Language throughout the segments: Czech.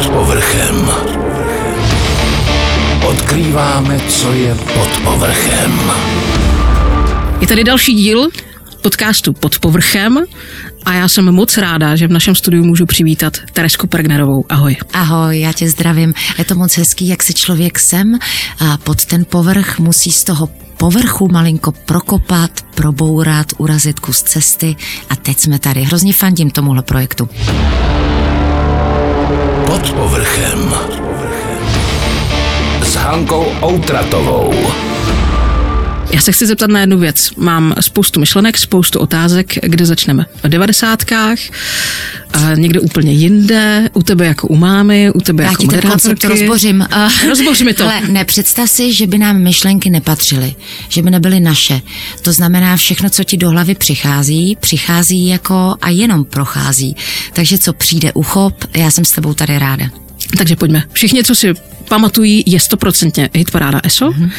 Pod povrchem. Odkrýváme, co je pod povrchem. Je tady další díl podcastu Pod povrchem a já jsem moc ráda, že v našem studiu můžu přivítat Teresku Pergnerovou. Ahoj. Ahoj, já tě zdravím. Je to moc hezký, jak se člověk sem a pod ten povrch musí z toho povrchu malinko prokopat, probourat, urazit kus cesty a teď jsme tady. Hrozně fandím tomuhle projektu. Pod povrchem. S Hankou Outratovou. Já se chci zeptat na jednu věc. Mám spoustu myšlenek, spoustu otázek, kde začneme. V devadesátkách, a někde úplně jinde, u tebe jako u mámy, u tebe Já jako ten koncept moderátorky. rozbořím. Rozboř mi to. Ale ne, představ si, že by nám myšlenky nepatřily, že by nebyly naše. To znamená, všechno, co ti do hlavy přichází, přichází jako a jenom prochází. Takže co přijde uchop, já jsem s tebou tady ráda. Takže pojďme. Všichni, co si pamatují, je stoprocentně hitparáda ESO. Mm-hmm.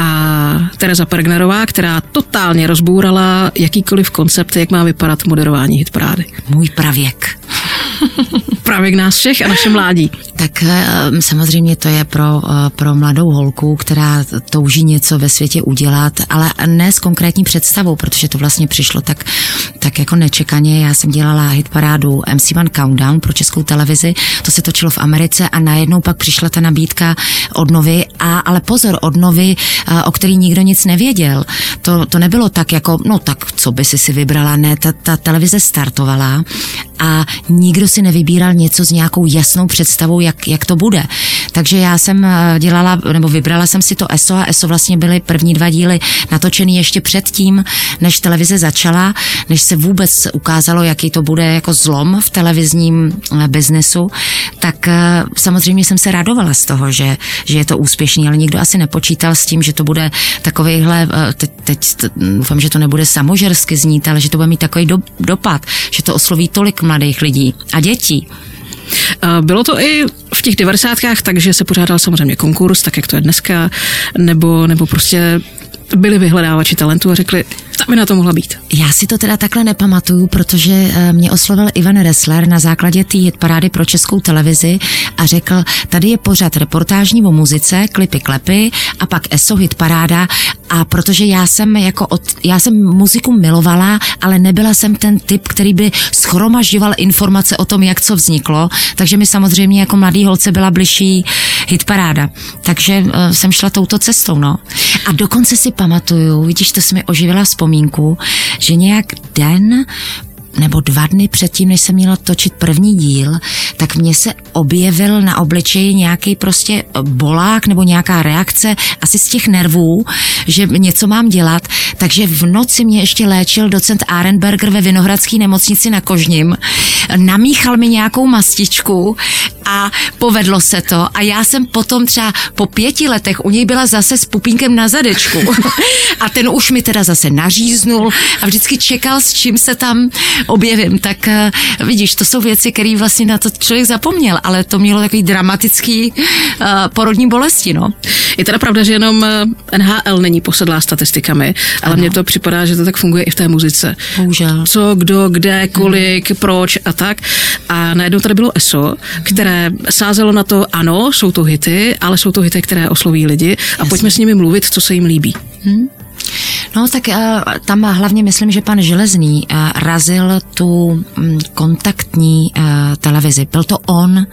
A Tereza Pergnerová, která totálně rozbourala jakýkoliv koncept, jak má vypadat moderování hitparády. Můj pravěk. Právě k nás všech a naše mládí. Tak eh, samozřejmě to je pro, eh, pro mladou holku, která touží něco ve světě udělat, ale ne s konkrétní představou, protože to vlastně přišlo tak, tak jako nečekaně. Já jsem dělala hitparádu MC1 Countdown pro českou televizi, to se točilo v Americe a najednou pak přišla ta nabídka od Novy, a, ale pozor, od Novy, eh, o který nikdo nic nevěděl. To, to nebylo tak jako, no tak co by si si vybrala, ne, ta, ta televize startovala a nikdo si nevybíral něco s nějakou jasnou představou, jak, jak to bude. Takže já jsem eh, dělala, nebo vybrala jsem si to ESO a ESO vlastně byly první dva díly natočený ještě předtím, než televize začala, než se vůbec ukázalo, jaký to bude jako zlom v televizním eh, biznesu, tak eh, samozřejmě jsem se radovala z toho, že, že je to úspěšný, ale nikdo asi nepočítal s tím, že to bude takovýhle, teď, teď doufám, že to nebude samožersky znít, ale že to bude mít takový do, dopad, že to osloví tolik mladých lidí a dětí. Bylo to i v těch devadesátkách tak, že se pořádal samozřejmě konkurs, tak jak to je dneska, nebo, nebo prostě byli vyhledávači talentu a řekli, ta by na to mohla být. Já si to teda takhle nepamatuju, protože eh, mě oslovil Ivan Ressler na základě té hitparády pro českou televizi a řekl, tady je pořád reportážní o muzice, klipy klepy a pak ESO hitparáda a protože já jsem jako od, já jsem muziku milovala, ale nebyla jsem ten typ, který by schromažďoval informace o tom, jak co vzniklo, takže mi samozřejmě jako mladý holce byla bližší hitparáda. Takže uh, jsem šla touto cestou, no. A dokonce si pamatuju, vidíš, to se mi oživila vzpomínku, že nějak den nebo dva dny předtím, než jsem měla točit první díl, tak mně se objevil na obličeji nějaký prostě bolák nebo nějaká reakce asi z těch nervů, že něco mám dělat, takže v noci mě ještě léčil docent Arenberger ve Vinohradské nemocnici na Kožním, namíchal mi nějakou mastičku a povedlo se to a já jsem potom třeba po pěti letech u něj byla zase s pupínkem na zadečku a ten už mi teda zase naříznul a vždycky čekal, s čím se tam objevím, tak uh, vidíš, to jsou věci, které vlastně na to člověk zapomněl, ale to mělo takový dramatický uh, porodní bolesti, no. Je teda pravda, že jenom eh, NHL není posedlá statistikami, ale mně to připadá, že to tak funguje i v té muzice. Bohužel. Co, kdo, kde, kolik, hmm. proč a tak. A najednou tady bylo ESO, které sázelo na to, ano, jsou to hity, ale jsou to hity, které osloví lidi a Jasně. pojďme s nimi mluvit, co se jim líbí. Hmm. No tak uh, tam hlavně myslím, že pan Železný uh, razil tu um, kontaktní uh, televizi. Byl to on,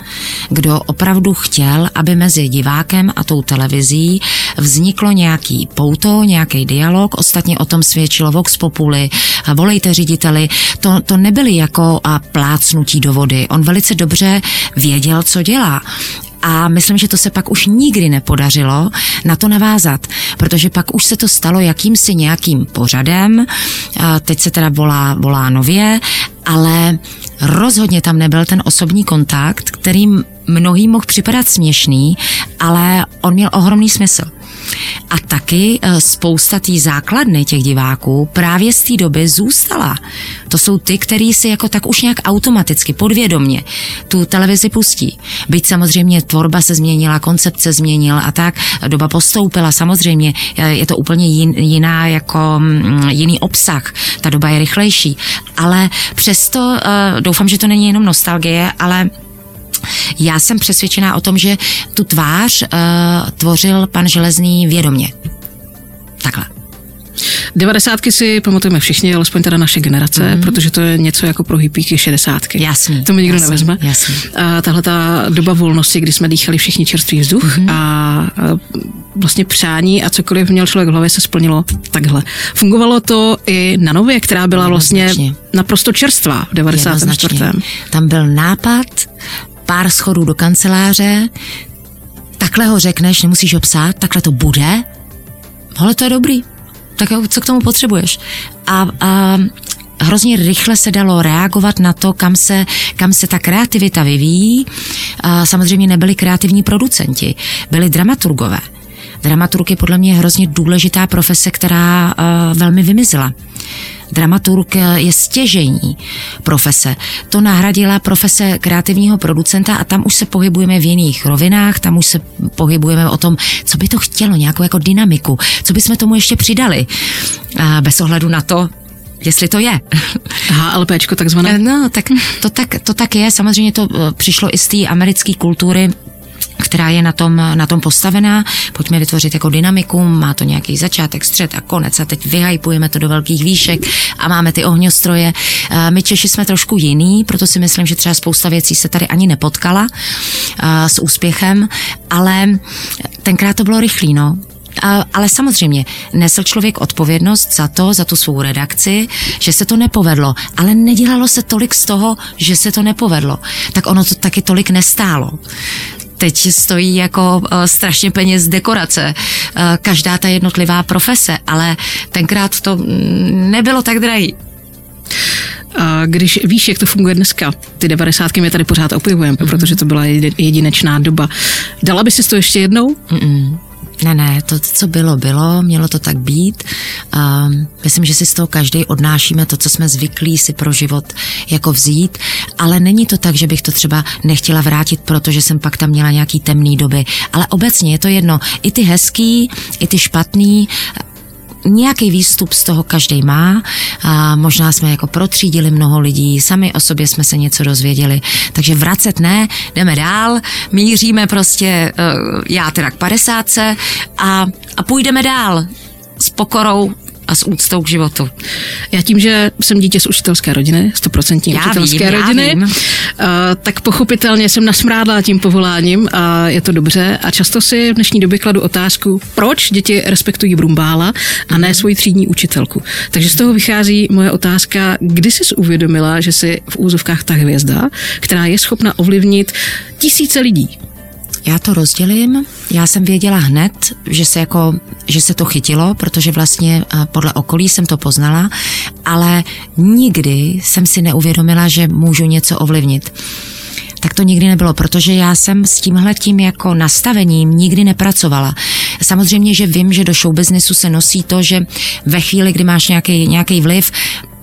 kdo opravdu chtěl, aby mezi divákem a tou televizí vzniklo nějaký pouto, nějaký dialog. Ostatně o tom svědčilo Vox Populi, volejte řediteli. To, to nebyly jako plácnutí do vody. On velice dobře věděl, co dělá. A myslím, že to se pak už nikdy nepodařilo na to navázat, protože pak už se to stalo jakýmsi nějakým pořadem, teď se teda volá, volá nově, ale rozhodně tam nebyl ten osobní kontakt, který mnohým mohl připadat směšný, ale on měl ohromný smysl. A taky eh, spousta té základny těch diváků právě z té doby zůstala. To jsou ty, který si jako tak už nějak automaticky, podvědomně tu televizi pustí. Byť samozřejmě tvorba se změnila, koncepce změnila a tak, doba postoupila, samozřejmě eh, je to úplně jiná jako mm, jiný obsah, ta doba je rychlejší, ale přesto eh, doufám, že to není jenom nostalgie, ale Já jsem přesvědčená o tom, že tu tvář uh, tvořil pan Železný vědomě. Takhle. Devadesátky si pamatujeme všichni, alespoň teda naše generace, mm-hmm. protože to je něco jako pro hippíky šedesátky. Jasný. To mi nikdo jasný, nevezme. Jasný. A tahle ta doba volnosti, kdy jsme dýchali všichni čerstvý vzduch mm-hmm. a, vlastně přání a cokoliv měl člověk v hlavě se splnilo takhle. Fungovalo to i na Nově, která byla vlastně naprosto čerstvá v 94. Tam byl nápad, pár schodů do kanceláře, takhle ho řekneš, nemusíš ho psát, takhle to bude, ale to je dobrý, tak co k tomu potřebuješ? A, a hrozně rychle se dalo reagovat na to, kam se, kam se ta kreativita vyvíjí. A samozřejmě nebyli kreativní producenti, byli dramaturgové. Dramaturg je podle mě hrozně důležitá profese, která uh, velmi vymizela. Dramaturg je stěžení profese. To nahradila profese kreativního producenta a tam už se pohybujeme v jiných rovinách, tam už se pohybujeme o tom, co by to chtělo, nějakou jako dynamiku, co bychom tomu ještě přidali. A bez ohledu na to, jestli to je. HLPčko takzvané? No, tak to tak, to tak je. Samozřejmě to eh, přišlo i z té americké kultury, která je na tom, na tom postavená. Pojďme vytvořit jako dynamiku, má to nějaký začátek, střed a konec a teď vyhajpujeme to do velkých výšek a máme ty ohňostroje. Eh, my Češi jsme trošku jiný, proto si myslím, že třeba spousta věcí se tady ani nepotkala eh, s úspěchem, ale tenkrát to bylo rychlý, no. Ale samozřejmě nesl člověk odpovědnost za to, za tu svou redakci, že se to nepovedlo, ale nedělalo se tolik z toho, že se to nepovedlo. Tak ono to taky tolik nestálo teď stojí jako uh, strašně peněz dekorace, uh, každá ta jednotlivá profese, ale tenkrát to nebylo tak drahý. A když víš, jak to funguje dneska, ty devadesátky my tady pořád opěvujeme, mm-hmm. protože to byla jedinečná doba. Dala by si to ještě jednou? Mm-mm. Ne, ne, to, co bylo, bylo, mělo to tak být. A myslím, že si z toho každý odnášíme to, co jsme zvyklí si pro život jako vzít, ale není to tak, že bych to třeba nechtěla vrátit, protože jsem pak tam měla nějaký temný doby. Ale obecně je to jedno. I ty hezký, i ty špatný, nějaký výstup z toho každý má a možná jsme jako protřídili mnoho lidí, sami o sobě jsme se něco dozvěděli, takže vracet ne, jdeme dál, míříme prostě, eh, já teda k 50 a, a půjdeme dál s pokorou a s úctou k životu. Já tím, že jsem dítě z učitelské rodiny, stoprocentní učitelské vím, rodiny, vím. Uh, tak pochopitelně jsem nasmrádla tím povoláním a je to dobře. A často si v dnešní době kladu otázku, proč děti respektují Brumbála a ne svoji třídní učitelku. Takže z toho vychází moje otázka, kdy jsi uvědomila, že jsi v úzovkách ta hvězda, která je schopna ovlivnit tisíce lidí. Já to rozdělím. Já jsem věděla hned, že se, jako, že se to chytilo, protože vlastně eh, podle okolí jsem to poznala, ale nikdy jsem si neuvědomila, že můžu něco ovlivnit tak to nikdy nebylo, protože já jsem s tímhle tím jako nastavením nikdy nepracovala. Samozřejmě, že vím, že do showbiznesu se nosí to, že ve chvíli, kdy máš nějaký, nějaký vliv,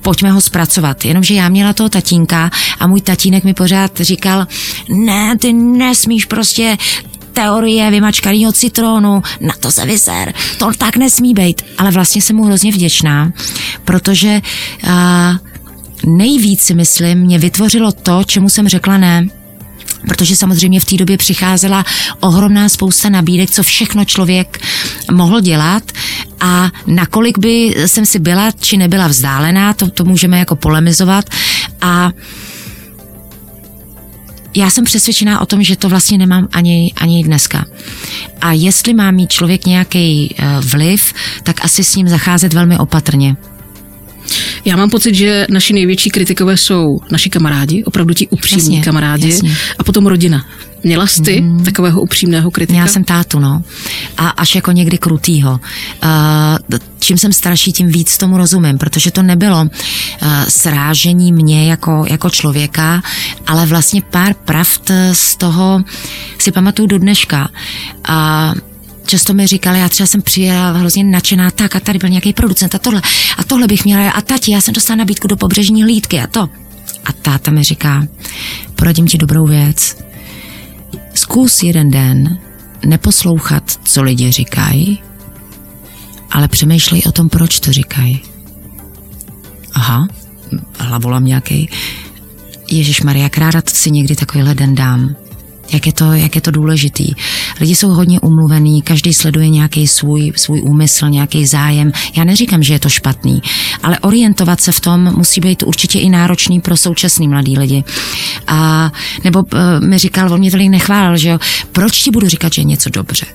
pojďme ho zpracovat. Jenomže já měla toho tatínka a můj tatínek mi pořád říkal, ne, ty nesmíš prostě teorie vymačkaného citronu, na to se vyser, to tak nesmí být. Ale vlastně jsem mu hrozně vděčná, protože uh, nejvíc myslím, mě vytvořilo to, čemu jsem řekla ne protože samozřejmě v té době přicházela ohromná spousta nabídek, co všechno člověk mohl dělat a nakolik by jsem si byla či nebyla vzdálená, to, to můžeme jako polemizovat a já jsem přesvědčená o tom, že to vlastně nemám ani, ani dneska. A jestli má mít člověk nějaký eh, vliv, tak asi s ním zacházet velmi opatrně. Já mám pocit, že naši největší kritikové jsou naši kamarádi, opravdu ti upřímní jasně, kamarádi, jasně. a potom rodina. Měla jsi ty mm. takového upřímného kritika? Já jsem tátu, no. A až jako někdy krutýho. Uh, čím jsem starší, tím víc tomu rozumím, protože to nebylo uh, srážení mě jako, jako člověka, ale vlastně pár pravd z toho si pamatuju do dneška. Uh, často mi říkali, já třeba jsem přijela hrozně nadšená, tak a tady byl nějaký producent a tohle, a tohle bych měla, a tati, já jsem dostala nabídku do pobřežní hlídky a to. A táta mi říká, poradím ti dobrou věc, zkus jeden den neposlouchat, co lidi říkají, ale přemýšlej o tom, proč to říkají. Aha, hlavolam nějaký. Ježíš Maria, kráda si někdy takovýhle den dám. jak je to, jak je to důležitý. Lidi jsou hodně umluvený, každý sleduje nějaký svůj, svůj úmysl, nějaký zájem. Já neříkám, že je to špatný, ale orientovat se v tom musí být určitě i náročný pro současný mladý lidi. A, nebo uh, mi říkal, on mě tolik nechválil, že jo, proč ti budu říkat, že je něco dobře?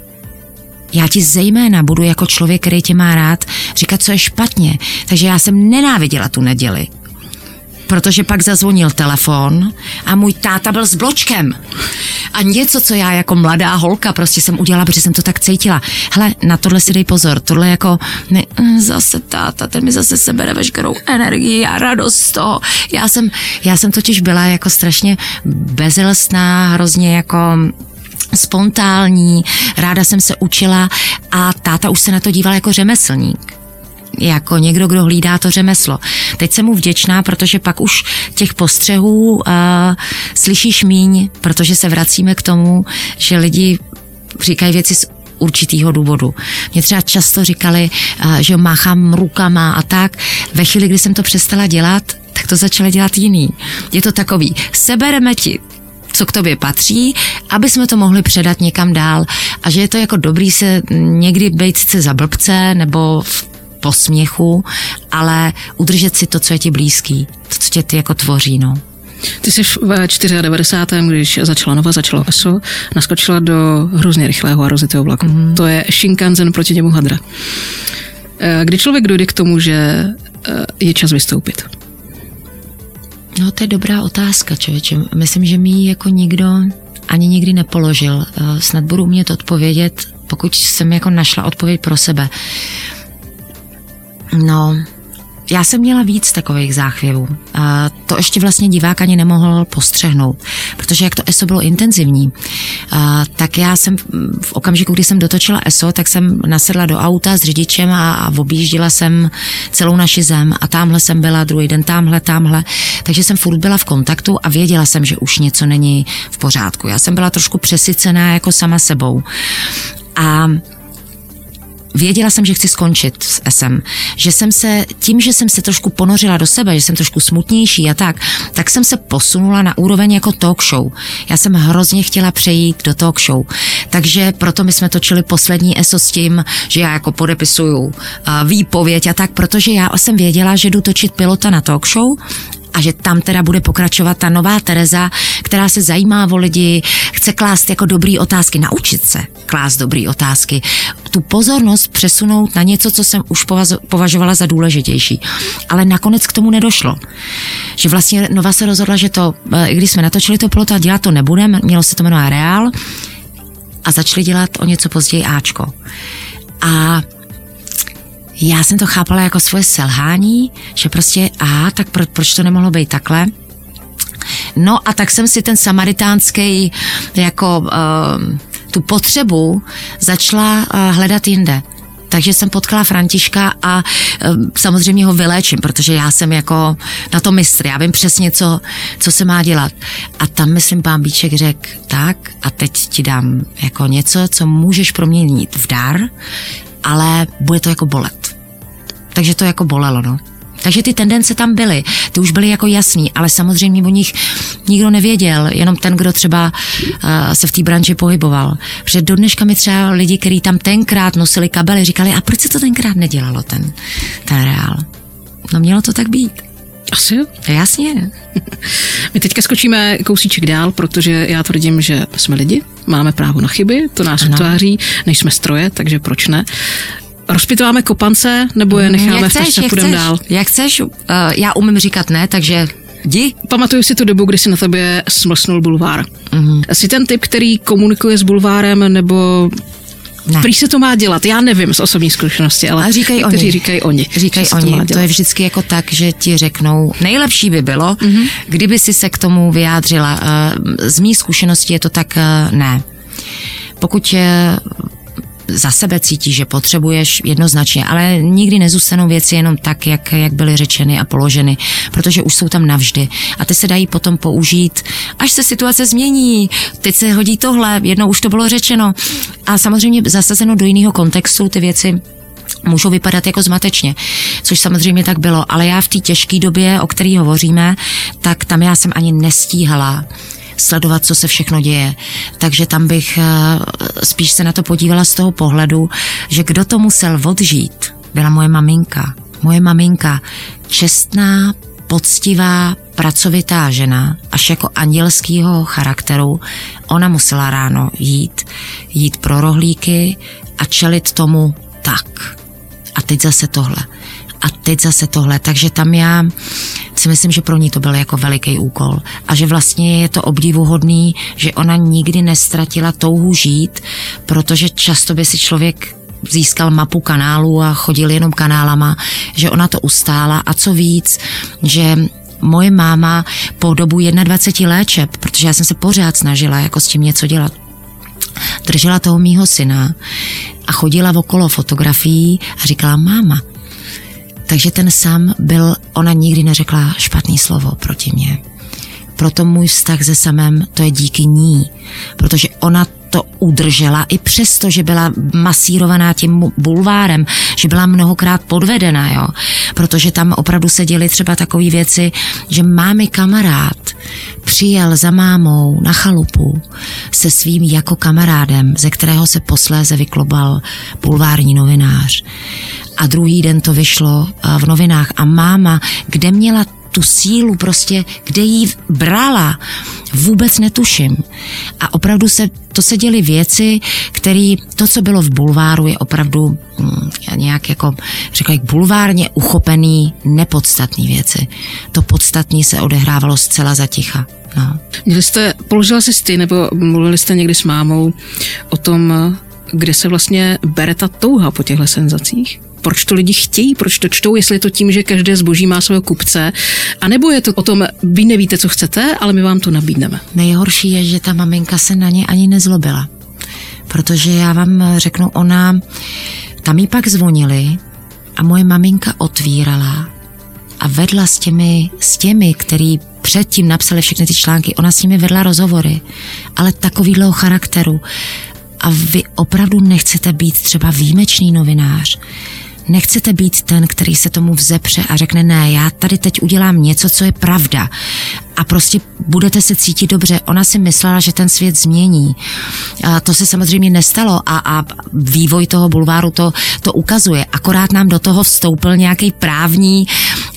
Já ti zejména budu jako člověk, který tě má rád, říkat, co je špatně. Takže já jsem nenáviděla tu neděli protože pak zazvonil telefon a můj táta byl s bločkem. A něco, co já jako mladá holka prostě jsem udělala, protože jsem to tak cítila. Hele, na tohle si dej pozor, tohle jako, ne, hm, zase táta, ten mi zase sebere veškerou energii a radost z toho. Já jsem, já jsem totiž byla jako strašně bezilstná, hrozně jako spontánní, ráda jsem se učila a táta už se na to díval jako řemeslník jako někdo, kdo hlídá to řemeslo. Teď jsem mu vděčná, protože pak už těch postřehů uh, slyšíš míň, protože se vracíme k tomu, že lidi říkají věci z určitýho důvodu. Mě třeba často říkali, uh, že máchám rukama a tak. Ve chvíli, kdy jsem to přestala dělat, tak to začala dělat jiný. Je to takový, sebereme ti co k tobě patří, aby jsme to mohli předat někam dál. A že je to jako dobrý se někdy být sice za blbce nebo v posměchu, ale udržet si to, co je ti blízký, to, co tě ty jako tvoří, no. Ty jsi v 94. když začala Nova, začalo ESO, naskočila do hrozně rychlého a rozitého vlaku. Mm-hmm. To je Shinkansen proti němu Hadra. Eh, kdy člověk dojde k tomu, že eh, je čas vystoupit? No to je dobrá otázka, člověče. Myslím, že mi jako nikdo ani nikdy nepoložil. Eh, snad budu umět odpovědět, pokud jsem jako našla odpověď pro sebe. No, já jsem měla víc takových záchvěvů. A to ještě vlastně divák ani nemohl postřehnout, protože jak to ESO bylo intenzivní, a tak já jsem v okamžiku, kdy jsem dotočila ESO, tak jsem nasedla do auta s řidičem a, a objíždila jsem celou naši zem a tamhle jsem byla, druhý den tamhle, tamhle, takže jsem furt byla v kontaktu a věděla jsem, že už něco není v pořádku. Já jsem byla trošku přesycená jako sama sebou. A věděla jsem, že chci skončit s SM. Že jsem se, tím, že jsem se trošku ponořila do sebe, že jsem trošku smutnější a tak, tak jsem se posunula na úroveň jako talk show. Já jsem hrozně chtěla přejít do talk show. Takže proto my jsme točili poslední ESO s tím, že já jako podepisuju výpověď a tak, protože já jsem věděla, že jdu točit pilota na talk show a že tam teda bude pokračovat ta nová Tereza, která se zajímá o lidi, chce klást jako dobrý otázky, naučit se klást dobrý otázky, tu pozornost přesunout na něco, co jsem už považovala za důležitější. Ale nakonec k tomu nedošlo. Že vlastně Nova se rozhodla, že to, eh, když jsme natočili to pilota, dělat to nebudeme, mělo se to jmenovat Real a začali dělat o něco později Ačko. A já jsem to chápala jako svoje selhání, že prostě, a tak pro, proč to nemohlo být takhle? No a tak jsem si ten samaritánský jako uh, tu potřebu začala uh, hledat jinde. Takže jsem potkala Františka a uh, samozřejmě ho vyléčím, protože já jsem jako na to mistr, já vím přesně, co, co se má dělat. A tam, myslím, pán Bíček řekl, tak a teď ti dám jako něco, co můžeš proměnit v dar, ale bude to jako bolet. Takže to jako bolelo, no. Takže ty tendence tam byly, ty už byly jako jasný, ale samozřejmě o nich nikdo nevěděl, jenom ten, kdo třeba uh, se v té branži pohyboval. Protože do dneška mi třeba lidi, kteří tam tenkrát nosili kabely, říkali, a proč se to tenkrát nedělalo, ten, ten reál? No mělo to tak být. Asi jo. Jasně. My teďka skočíme kousíček dál, protože já tvrdím, že jsme lidi, máme právo na chyby, to nás ano. utváří, než jsme stroje, takže proč ne? Rozpitováme kopance, nebo je necháme jak chceš, v půjdeme dál? Jak chceš, uh, já umím říkat ne, takže Jdi. Pamatuju si tu dobu, kdy si na tebe smlsnul bulvár. Mm-hmm. Jsi ten typ, který komunikuje s bulvárem, nebo ne. Prý se to má dělat, já nevím z osobní zkušenosti, ale a říkají oni. říkají oni. Říkají oni, to, to je vždycky jako tak, že ti řeknou, nejlepší by bylo, mm-hmm. kdyby si se k tomu vyjádřila. Eh, z mých zkušeností je to tak eh, ne. Pokud za sebe cítíš, že potřebuješ jednoznačně, ale nikdy nezůstanou věci jenom tak, jak, jak byly řečeny a položeny, protože už jsou tam navždy. A ty se dají potom použít, až se situace změní, teď se hodí tohle, jednou už to bylo řečeno. A samozřejmě zasazeno do jiného kontextu ty věci můžou vypadat jako zmatečně, což samozřejmě tak bylo, ale já v té těžké době, o které hovoříme, tak tam já jsem ani nestíhala sledovat, co se všechno děje. Takže tam bych eh, spíš se na to podívala z toho pohledu, že kdo to musel odžít, byla moje maminka. Moje maminka, čestná, poctivá, pracovitá žena, až jako andělského charakteru, ona musela ráno jít, jít pro rohlíky a čelit tomu tak. A teď zase tohle. A teď zase tohle. Takže tam já si myslím, že pro ní to byl jako veliký úkol. A že vlastně je to obdivuhodný, že ona nikdy nestratila touhu žít, protože často by si člověk získal mapu kanálu a chodil jenom kanálama, že ona to ustála a co víc, že moje máma po dobu 21 léčeb, protože já jsem se pořád snažila jako s tím něco dělat, držela toho mýho syna a chodila okolo fotografií a říkala máma. Takže ten sám byl, ona nikdy neřekla špatný slovo proti mně. Proto můj vztah se samem, to je díky ní, protože ona to udržela i přesto, že byla masírovaná tím bulvárem, že byla mnohokrát podvedena, jo. Protože tam opravdu se děly třeba takové věci, že mámy kamarád přijel za mámou na chalupu se svým jako kamarádem, ze kterého se posléze vyklobal bulvární novinář. A druhý den to vyšlo v novinách a máma, kde měla tu sílu prostě, kde ji brala, vůbec netuším. A opravdu se, to se děly věci, které, to, co bylo v bulváru, je opravdu hm, nějak jako, řekla jak bulvárně uchopený nepodstatný věci. To podstatní se odehrávalo zcela zaticha. No. Měli jste, položila jsi ty, nebo mluvili jste někdy s mámou o tom, kde se vlastně bere ta touha po těchto senzacích? Proč to lidi chtějí, proč to čtou, jestli je to tím, že každé zboží má svého kupce, anebo je to o tom, vy nevíte, co chcete, ale my vám to nabídneme. Nejhorší je, že ta maminka se na ně ani nezlobila. Protože já vám řeknu, ona, tam jí pak zvonili a moje maminka otvírala a vedla s těmi, s těmi, který předtím napsali všechny ty články, ona s nimi vedla rozhovory, ale takovýhleho charakteru. A vy opravdu nechcete být třeba výjimečný novinář, Nechcete být ten, který se tomu vzepře a řekne, ne, já tady teď udělám něco, co je pravda. A prostě budete se cítit dobře. Ona si myslela, že ten svět změní. A to se samozřejmě nestalo a, a vývoj toho bulváru to, to ukazuje. Akorát nám do toho vstoupil nějaký právní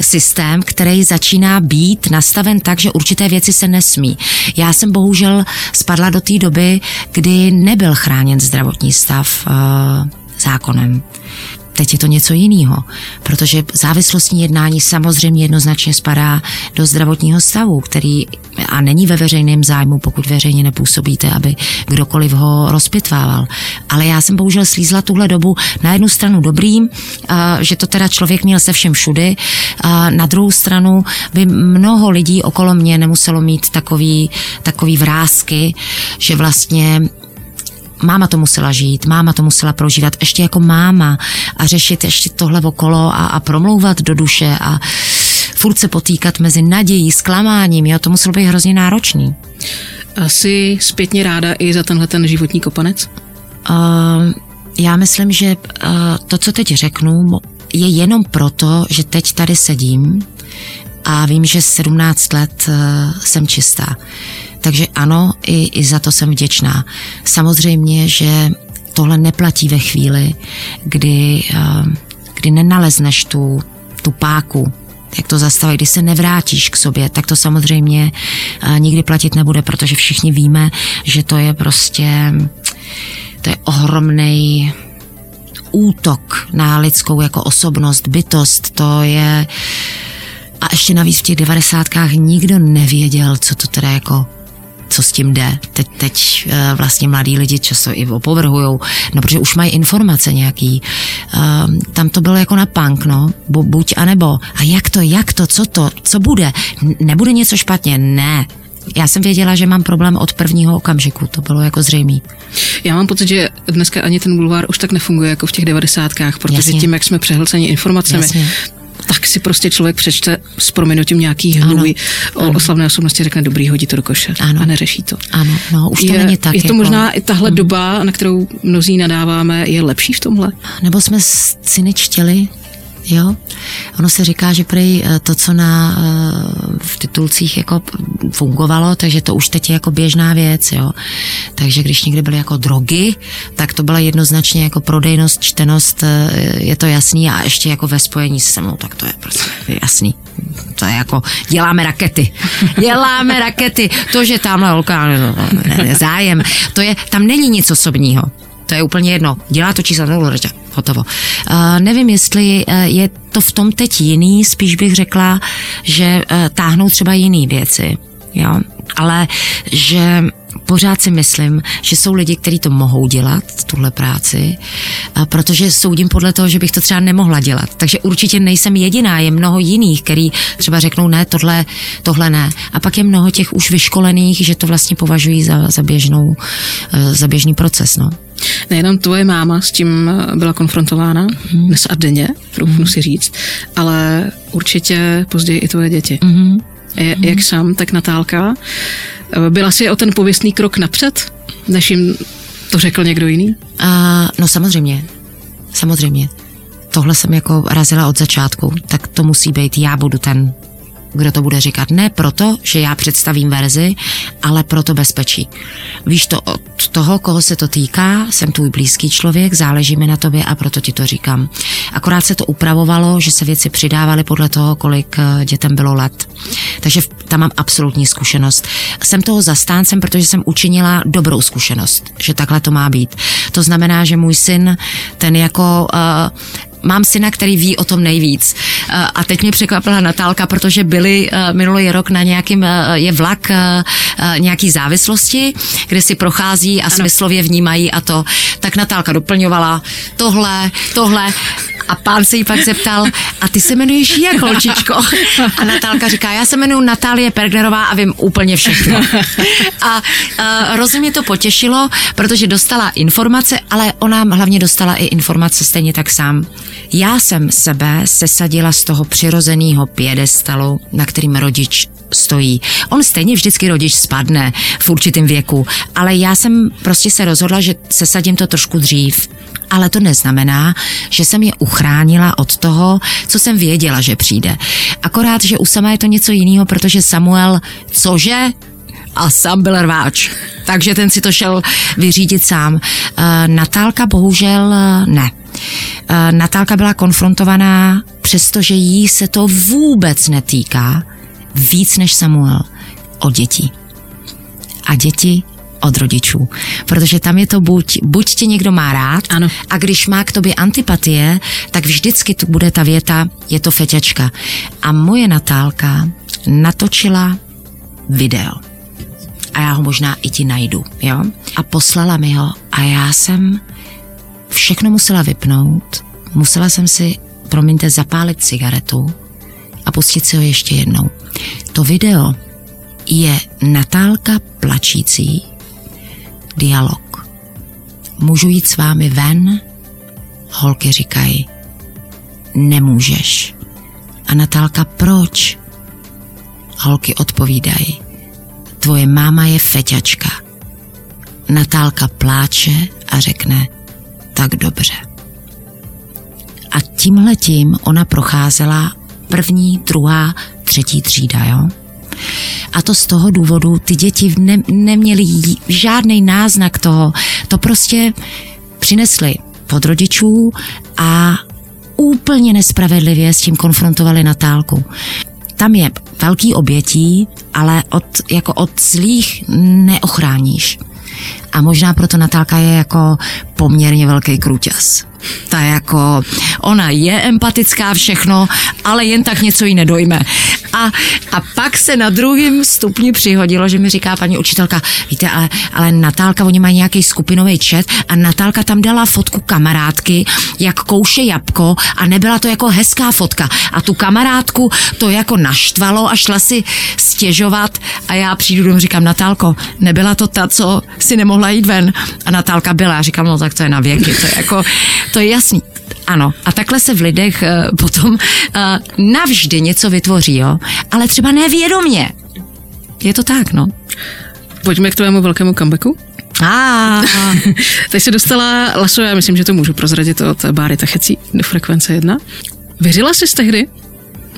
systém, který začíná být nastaven tak, že určité věci se nesmí. Já jsem bohužel spadla do té doby, kdy nebyl chráněn zdravotní stav uh, zákonem. Teď je to něco jiného, protože závislostní jednání samozřejmě jednoznačně spadá do zdravotního stavu, který a není ve veřejném zájmu, pokud veřejně nepůsobíte, aby kdokoliv ho rozpitvával. Ale já jsem bohužel slízla tuhle dobu na jednu stranu dobrým, že to teda člověk měl se všem všudy, na druhou stranu by mnoho lidí okolo mě nemuselo mít takový, takový vrázky, že vlastně máma to musela žít, máma to musela prožívat ještě jako máma a řešit ještě tohle okolo a, a promlouvat do duše a furt se potýkat mezi nadějí, zklamáním, jo, to muselo být hrozně náročný. Asi zpětně ráda i za tenhle ten životní kopanec? Uh, já myslím, že uh, to, co teď řeknu, je jenom proto, že teď tady sedím a vím, že 17 let uh, jsem čistá. Takže ano, i, i za to jsem vděčná. Samozřejmě, že tohle neplatí ve chvíli, kdy, eh, kdy nenalezneš tu, tu páku, jak to zastavit, když se nevrátíš k sobě, tak to samozřejmě eh, nikdy platit nebude, protože všichni víme, že to je prostě to je ohromný útok na lidskou jako osobnost, bytost, to je a ještě navíc v těch devadesátkách nikdo nevěděl, co to teda jako co s tím jde. Teď, teď eh, vlastně mladí lidi často i opovrhujou, no protože už mají informace nějaký. Ehm, tam to bylo jako na punk, no, buď a nebo. A jak to, jak to, co to, co bude? Nebude něco špatně? Ne. Já jsem věděla, že mám problém od prvního okamžiku, to bylo jako zřejmý. Já mám pocit, že dneska ani ten bulvár už tak nefunguje jako v těch devadesátkách, protože Jasně. tím, jak jsme přehlceni informacemi, Jasně tak si prostě člověk přečte s proměnutím nějaký hnůj o oslavné osobnosti, řekne dobrý, hodí to do koše ano. a neřeší to. Ano, no, už to je, není tak. Je to jako... možná i tahle mm. doba, na kterou mnozí nadáváme, je lepší v tomhle? Nebo jsme si nečtěli Jo, ono se říká, že prý eh, to, co na, eh, v titulcích jako fungovalo, takže to už teď je jako běžná věc, jo. Takže když někdy byly jako drogy, tak to byla jednoznačně jako prodejnost, čtenost, eh, je to jasný a ještě jako ve spojení se mnou, tak to je prostě jasný. To je jako, děláme rakety. Děláme rakety. To, že tamhle holka, no, ne, ne, zájem, to je, tam není nic osobního. To je úplně jedno. Dělá to číslo, no, hotovo. Uh, nevím, jestli uh, je to v tom teď jiný, spíš bych řekla, že uh, táhnou třeba jiné věci. Jo? Ale že pořád si myslím, že jsou lidi, kteří to mohou dělat, tuhle práci, protože soudím podle toho, že bych to třeba nemohla dělat. Takže určitě nejsem jediná, je mnoho jiných, který třeba řeknou ne, tohle, tohle ne. A pak je mnoho těch už vyškolených, že to vlastně považují za, za, běžnou, za běžný proces. No. Nejenom tvoje máma s tím byla konfrontována mm. dnes a denně, troufnu mm. si říct, ale určitě později i tvoje děti. Mm. Je, mm. Jak sám, tak Natálka. Byla si o ten pověstný krok napřed, než jim to řekl někdo jiný? Uh, no samozřejmě, samozřejmě. Tohle jsem jako razila od začátku, tak to musí být, já budu ten kdo to bude říkat. Ne proto, že já představím verzi, ale proto bezpečí. Víš to od toho, koho se to týká, jsem tvůj blízký člověk, záleží mi na tobě a proto ti to říkám. Akorát se to upravovalo, že se věci přidávaly podle toho, kolik eh, dětem bylo let. Takže tam mám absolutní zkušenost. Jsem toho zastáncem, protože jsem učinila dobrou zkušenost, že takhle to má být. To znamená, že můj syn, ten jako uh, mám syna, který ví o tom nejvíc. Eh, a teď mě překvapila Natálka, protože byli eh, minulý rok na nějakým, eh, je vlak nějaký závislosti, kde si prochází a ano. smyslově vnímají a to. Tak Natálka doplňovala tohle, tohle a pán se jí pak zeptal, a ty se jmenuješ jak, holčičko? A Natálka říká, já se jmenuji Natálie Pergnerová a vím úplně všechno. A a to potěšilo, protože dostala informace, ale ona hlavně dostala i informace stejně tak sám. Já jsem sebe sesadila z toho přirozeného pědestalu, na kterým rodič stojí. On stejně vždycky rodič spadne v určitém věku, ale já jsem prostě se rozhodla, že sesadím to trošku dřív. Ale to neznamená, že jsem je uchránila od toho, co jsem věděla, že přijde. Akorát, že u sama je to něco jiného, protože Samuel, cože? A sám byl rváč. Takže ten si to šel vyřídit sám. Uh, Natálka bohužel uh, ne. Uh, Natálka byla konfrontovaná, přestože jí se to vůbec netýká, víc než Samuel, o děti. A děti od rodičů. Protože tam je to buď, buď tě někdo má rád ano. a když má k tobě antipatie, tak vždycky tu bude ta věta, je to feťačka. A moje Natálka natočila video. A já ho možná i ti najdu, jo? A poslala mi ho a já jsem všechno musela vypnout, musela jsem si, promiňte, zapálit cigaretu a pustit si ho ještě jednou. To video je Natálka plačící, dialog. Můžu jít s vámi ven? Holky říkají, nemůžeš. A Natálka, proč? Holky odpovídají, tvoje máma je feťačka. Natálka pláče a řekne, tak dobře. A tímhletím ona procházela první, druhá, třetí třída, jo? A to z toho důvodu ty děti ne, neměly žádný náznak toho. To prostě přinesli pod rodičů a úplně nespravedlivě s tím konfrontovali Natálku. Tam je velký obětí, ale od, jako od zlých neochráníš. A možná proto Natálka je jako poměrně velký kruťas. Ta jako, ona je empatická všechno, ale jen tak něco jí nedojme. A, a pak se na druhém stupni přihodilo, že mi říká paní učitelka, víte, ale, ale Natálka, oni mají nějaký skupinový čet a Natálka tam dala fotku kamarádky, jak kouše jabko a nebyla to jako hezká fotka. A tu kamarádku to jako naštvalo a šla si stěžovat a já přijdu domů, říkám, Natálko, nebyla to ta, co si nemohla jít ven. A Natálka byla. A říkám, no tak to je na věky, to je jako, to je jasný. Ano, a takhle se v lidech uh, potom uh, navždy něco vytvoří, jo? Ale třeba nevědomě. Je to tak, no. Pojďme k tvému velkému comebacku. A Teď se dostala Laso, já myslím, že to můžu prozradit od Báry Tachecí do frekvence 1. Věřila jsi tehdy,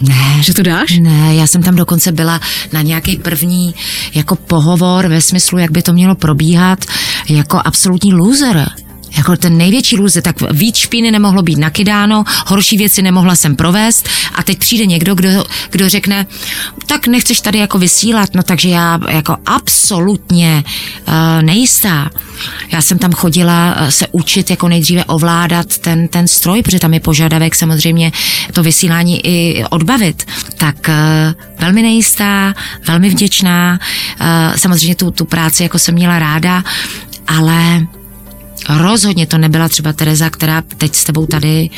Ne. že to dáš? Ne, já jsem tam dokonce byla na nějaký první jako pohovor ve smyslu, jak by to mělo probíhat, jako absolutní loser. Jako ten největší loser, tak víc špíny nemohlo být nakydáno, horší věci nemohla jsem provést a teď přijde někdo, kdo, kdo řekne, tak nechceš tady jako vysílat, no takže já jako absolutně uh, nejistá. Já jsem tam chodila uh, se učit jako nejdříve ovládat ten, ten stroj, protože tam je požadavek samozřejmě to vysílání i odbavit. Tak uh, velmi nejistá, velmi vděčná, uh, samozřejmě tu, tu práci jako jsem měla ráda, ale Rozhodně to nebyla třeba Tereza, která teď s tebou tady,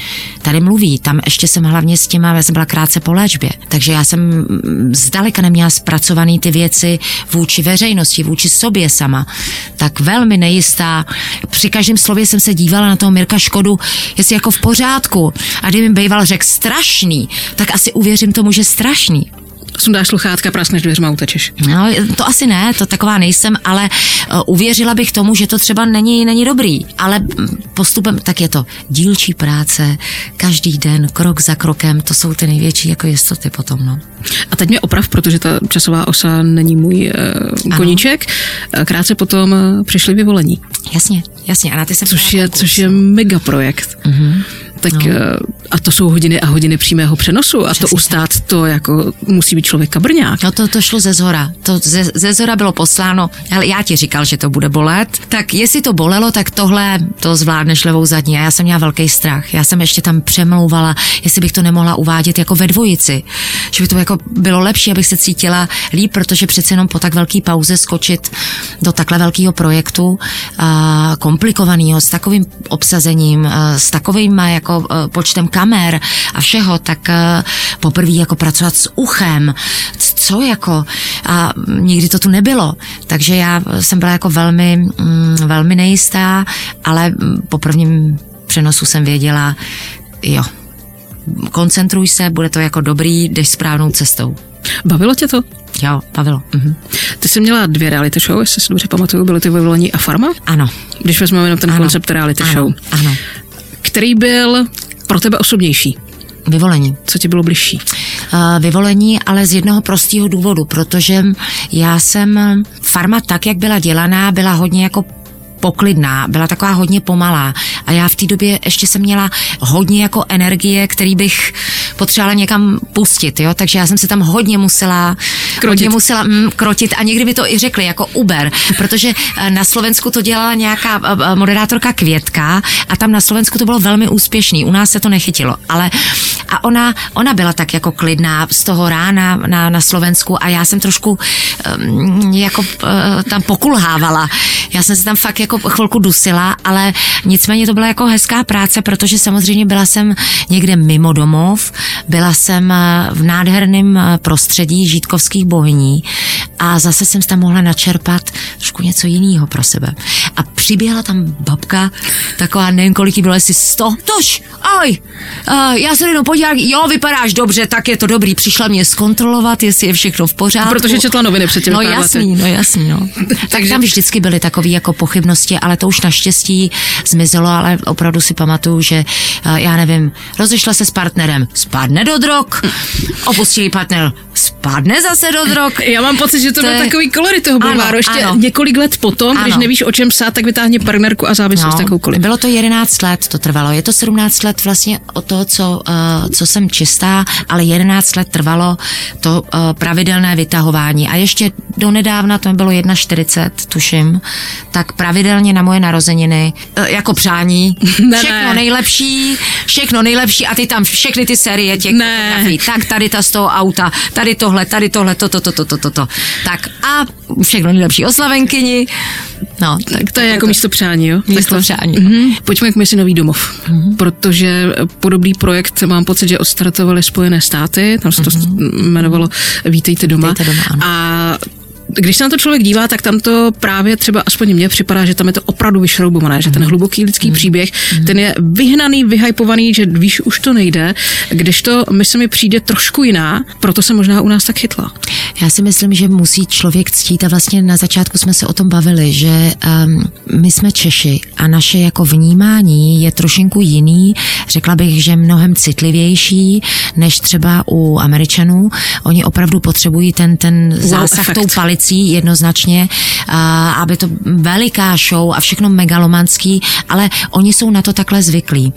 tady mluví. Tam ještě jsem hlavně s těma, já jsem byla krátce po léčbě. Takže já jsem zdaleka neměla zpracovaný ty věci vůči veřejnosti, vůči sobě sama. Tak velmi nejistá. Při každém slově jsem se dívala na toho Mirka Škodu, jestli jako v pořádku. A kdyby mi býval řekl strašný, tak asi uvěřím tomu, že strašný. Sundáš sluchátka, prasneš dveřma, utečeš. No, to asi ne, to taková nejsem, ale uh, uvěřila bych tomu, že to třeba není, není dobrý. Ale mm, postupem, tak je to dílčí práce, každý den, krok za krokem, to jsou ty největší jako jistoty potom, no. A teď mě oprav, protože ta časová osa není můj uh, koníček. Ano. Krátce potom přišli vyvolení. Jasně, jasně. A na ty se což je, což je mega projekt. Mm-hmm. Tak no. a to jsou hodiny a hodiny přímého přenosu a Přesně to ustát to jako musí být člověk kabrňák. No to, to šlo ze zhora. To ze, ze zhora bylo posláno, ale já ti říkal, že to bude bolet. Tak jestli to bolelo, tak tohle to zvládneš levou zadní. A já jsem měla velký strach. Já jsem ještě tam přemlouvala, jestli bych to nemohla uvádět jako ve dvojici. Že by to jako bylo lepší, abych se cítila líp, protože přece jenom po tak velké pauze skočit do takhle velkého projektu, komplikovaného, s takovým obsazením, s takovým jako počtem kamer a všeho, tak poprvé jako pracovat s uchem, co jako a nikdy to tu nebylo. Takže já jsem byla jako velmi, mm, velmi nejistá, ale po prvním přenosu jsem věděla, jo, koncentruj se, bude to jako dobrý, jdeš správnou cestou. Bavilo tě to? Jo, bavilo. Mhm. Ty jsi měla dvě reality show, jestli si dobře pamatuju, byly ty vyvolení a farma? Ano. Když vezmeme jenom ten ano. koncept reality ano. show. Ano. Který byl pro tebe osobnější? Vyvolení. Co ti bylo bližší? Vyvolení, ale z jednoho prostého důvodu, protože já jsem farma tak, jak byla dělaná, byla hodně jako poklidná, byla taková hodně pomalá. A já v té době ještě jsem měla hodně jako energie, který bych potřebovala někam pustit, jo, takže já jsem se tam hodně musela krotit, hodně musela, mm, krotit. A někdy by to i řekli jako Uber, protože eh, na Slovensku to dělala nějaká eh, eh, moderátorka Květka a tam na Slovensku to bylo velmi úspěšný, u nás se to nechytilo, ale a ona, ona byla tak jako klidná z toho rána na, na Slovensku a já jsem trošku um, jako uh, tam pokulhávala. Já jsem se tam fakt jako chvilku dusila, ale nicméně to byla jako hezká práce, protože samozřejmě byla jsem někde mimo domov, byla jsem v nádherném prostředí žítkovských bohyní a zase jsem tam mohla načerpat trošku něco jiného pro sebe. A přiběhla tam babka, taková nevím kolik jí bylo, jestli sto, tož, oj, uh, já se jenom podívám, jo, vypadáš dobře, tak je to dobrý, přišla mě zkontrolovat, jestli je všechno v pořádku. Protože četla noviny předtím. No jasný, no jasný, no. tak tam vždycky byly takové jako pochybnosti, ale to už naštěstí zmizelo, ale opravdu si pamatuju, že uh, já nevím, rozešla se s partnerem, spadne do drog, opustili partner, spadne zase do drog. Já mám pocit, že to, to byl je... takový kolory toho bulváru. Ještě ano. několik let potom, ano. když nevíš, o čem psát, tak vytáhne partnerku a závislost no, kolik. Bylo to 11 let, to trvalo. Je to 17 let vlastně o to, co, uh, co jsem čistá, ale 11 let trvalo to uh, pravidelné vytahování. A ještě do nedávna, to bylo 1,40, tuším, tak pravidelně na moje narozeniny, uh, jako přání, ne, všechno ne. nejlepší, všechno nejlepší a ty tam všechny ty série těch ne. Tak tady ta z toho auta, tady tohle, tady tohle, toto, toto, toto, toto. To. Tak a všechno nejlepší oslavenkyni. No, tak to je jako místo přání, jo? Místo přání. Mm-hmm. Pojďme k misi Nový domov, mm-hmm. protože podobný projekt mám pocit, že odstartovali Spojené státy, tam se to mm-hmm. jmenovalo Vítejte doma. Vítejte doma ano. A když se na to člověk dívá, tak tam to právě třeba, aspoň mně připadá, že tam je to opravdu vyšroubované, že ten Mhm. hluboký lidský příběh, ten je vyhnaný, vyhypovaný, že víš, už to nejde, když to my se mi přijde trošku jiná, proto se možná u nás tak chytla. Já si myslím, že musí člověk ctít a vlastně na začátku jsme se o tom bavili, že um, my jsme Češi a naše jako vnímání je trošinku jiný, řekla bych, že mnohem citlivější než třeba u Američanů. Oni opravdu potřebují ten, ten Wow zásah efekt. tou palicí jednoznačně, a, aby to veliká show a všechno megalomanský, ale oni jsou na to takhle zvyklí.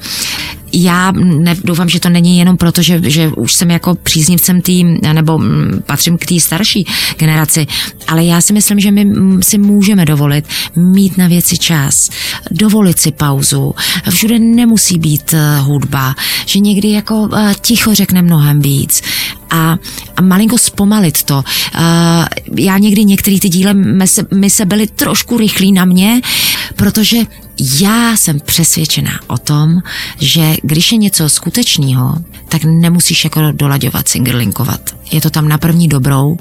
Já ne, doufám, že to není jenom proto, že, že už jsem jako příznivcem tý, nebo mm, patřím k té starší generaci, ale já si myslím, že my mm, si můžeme dovolit mít na věci čas, dovolit si pauzu. Všude nemusí být eh, hudba, že někdy jako eh, ticho řekne mnohem víc a, a malinko zpomalit to. Uh, já někdy některý ty díle, my se, my se byli trošku rychlí na mě, protože já jsem přesvědčená o tom, že když je něco skutečného, tak nemusíš jako dolaďovat, singerlinkovat. Je to tam na první dobrou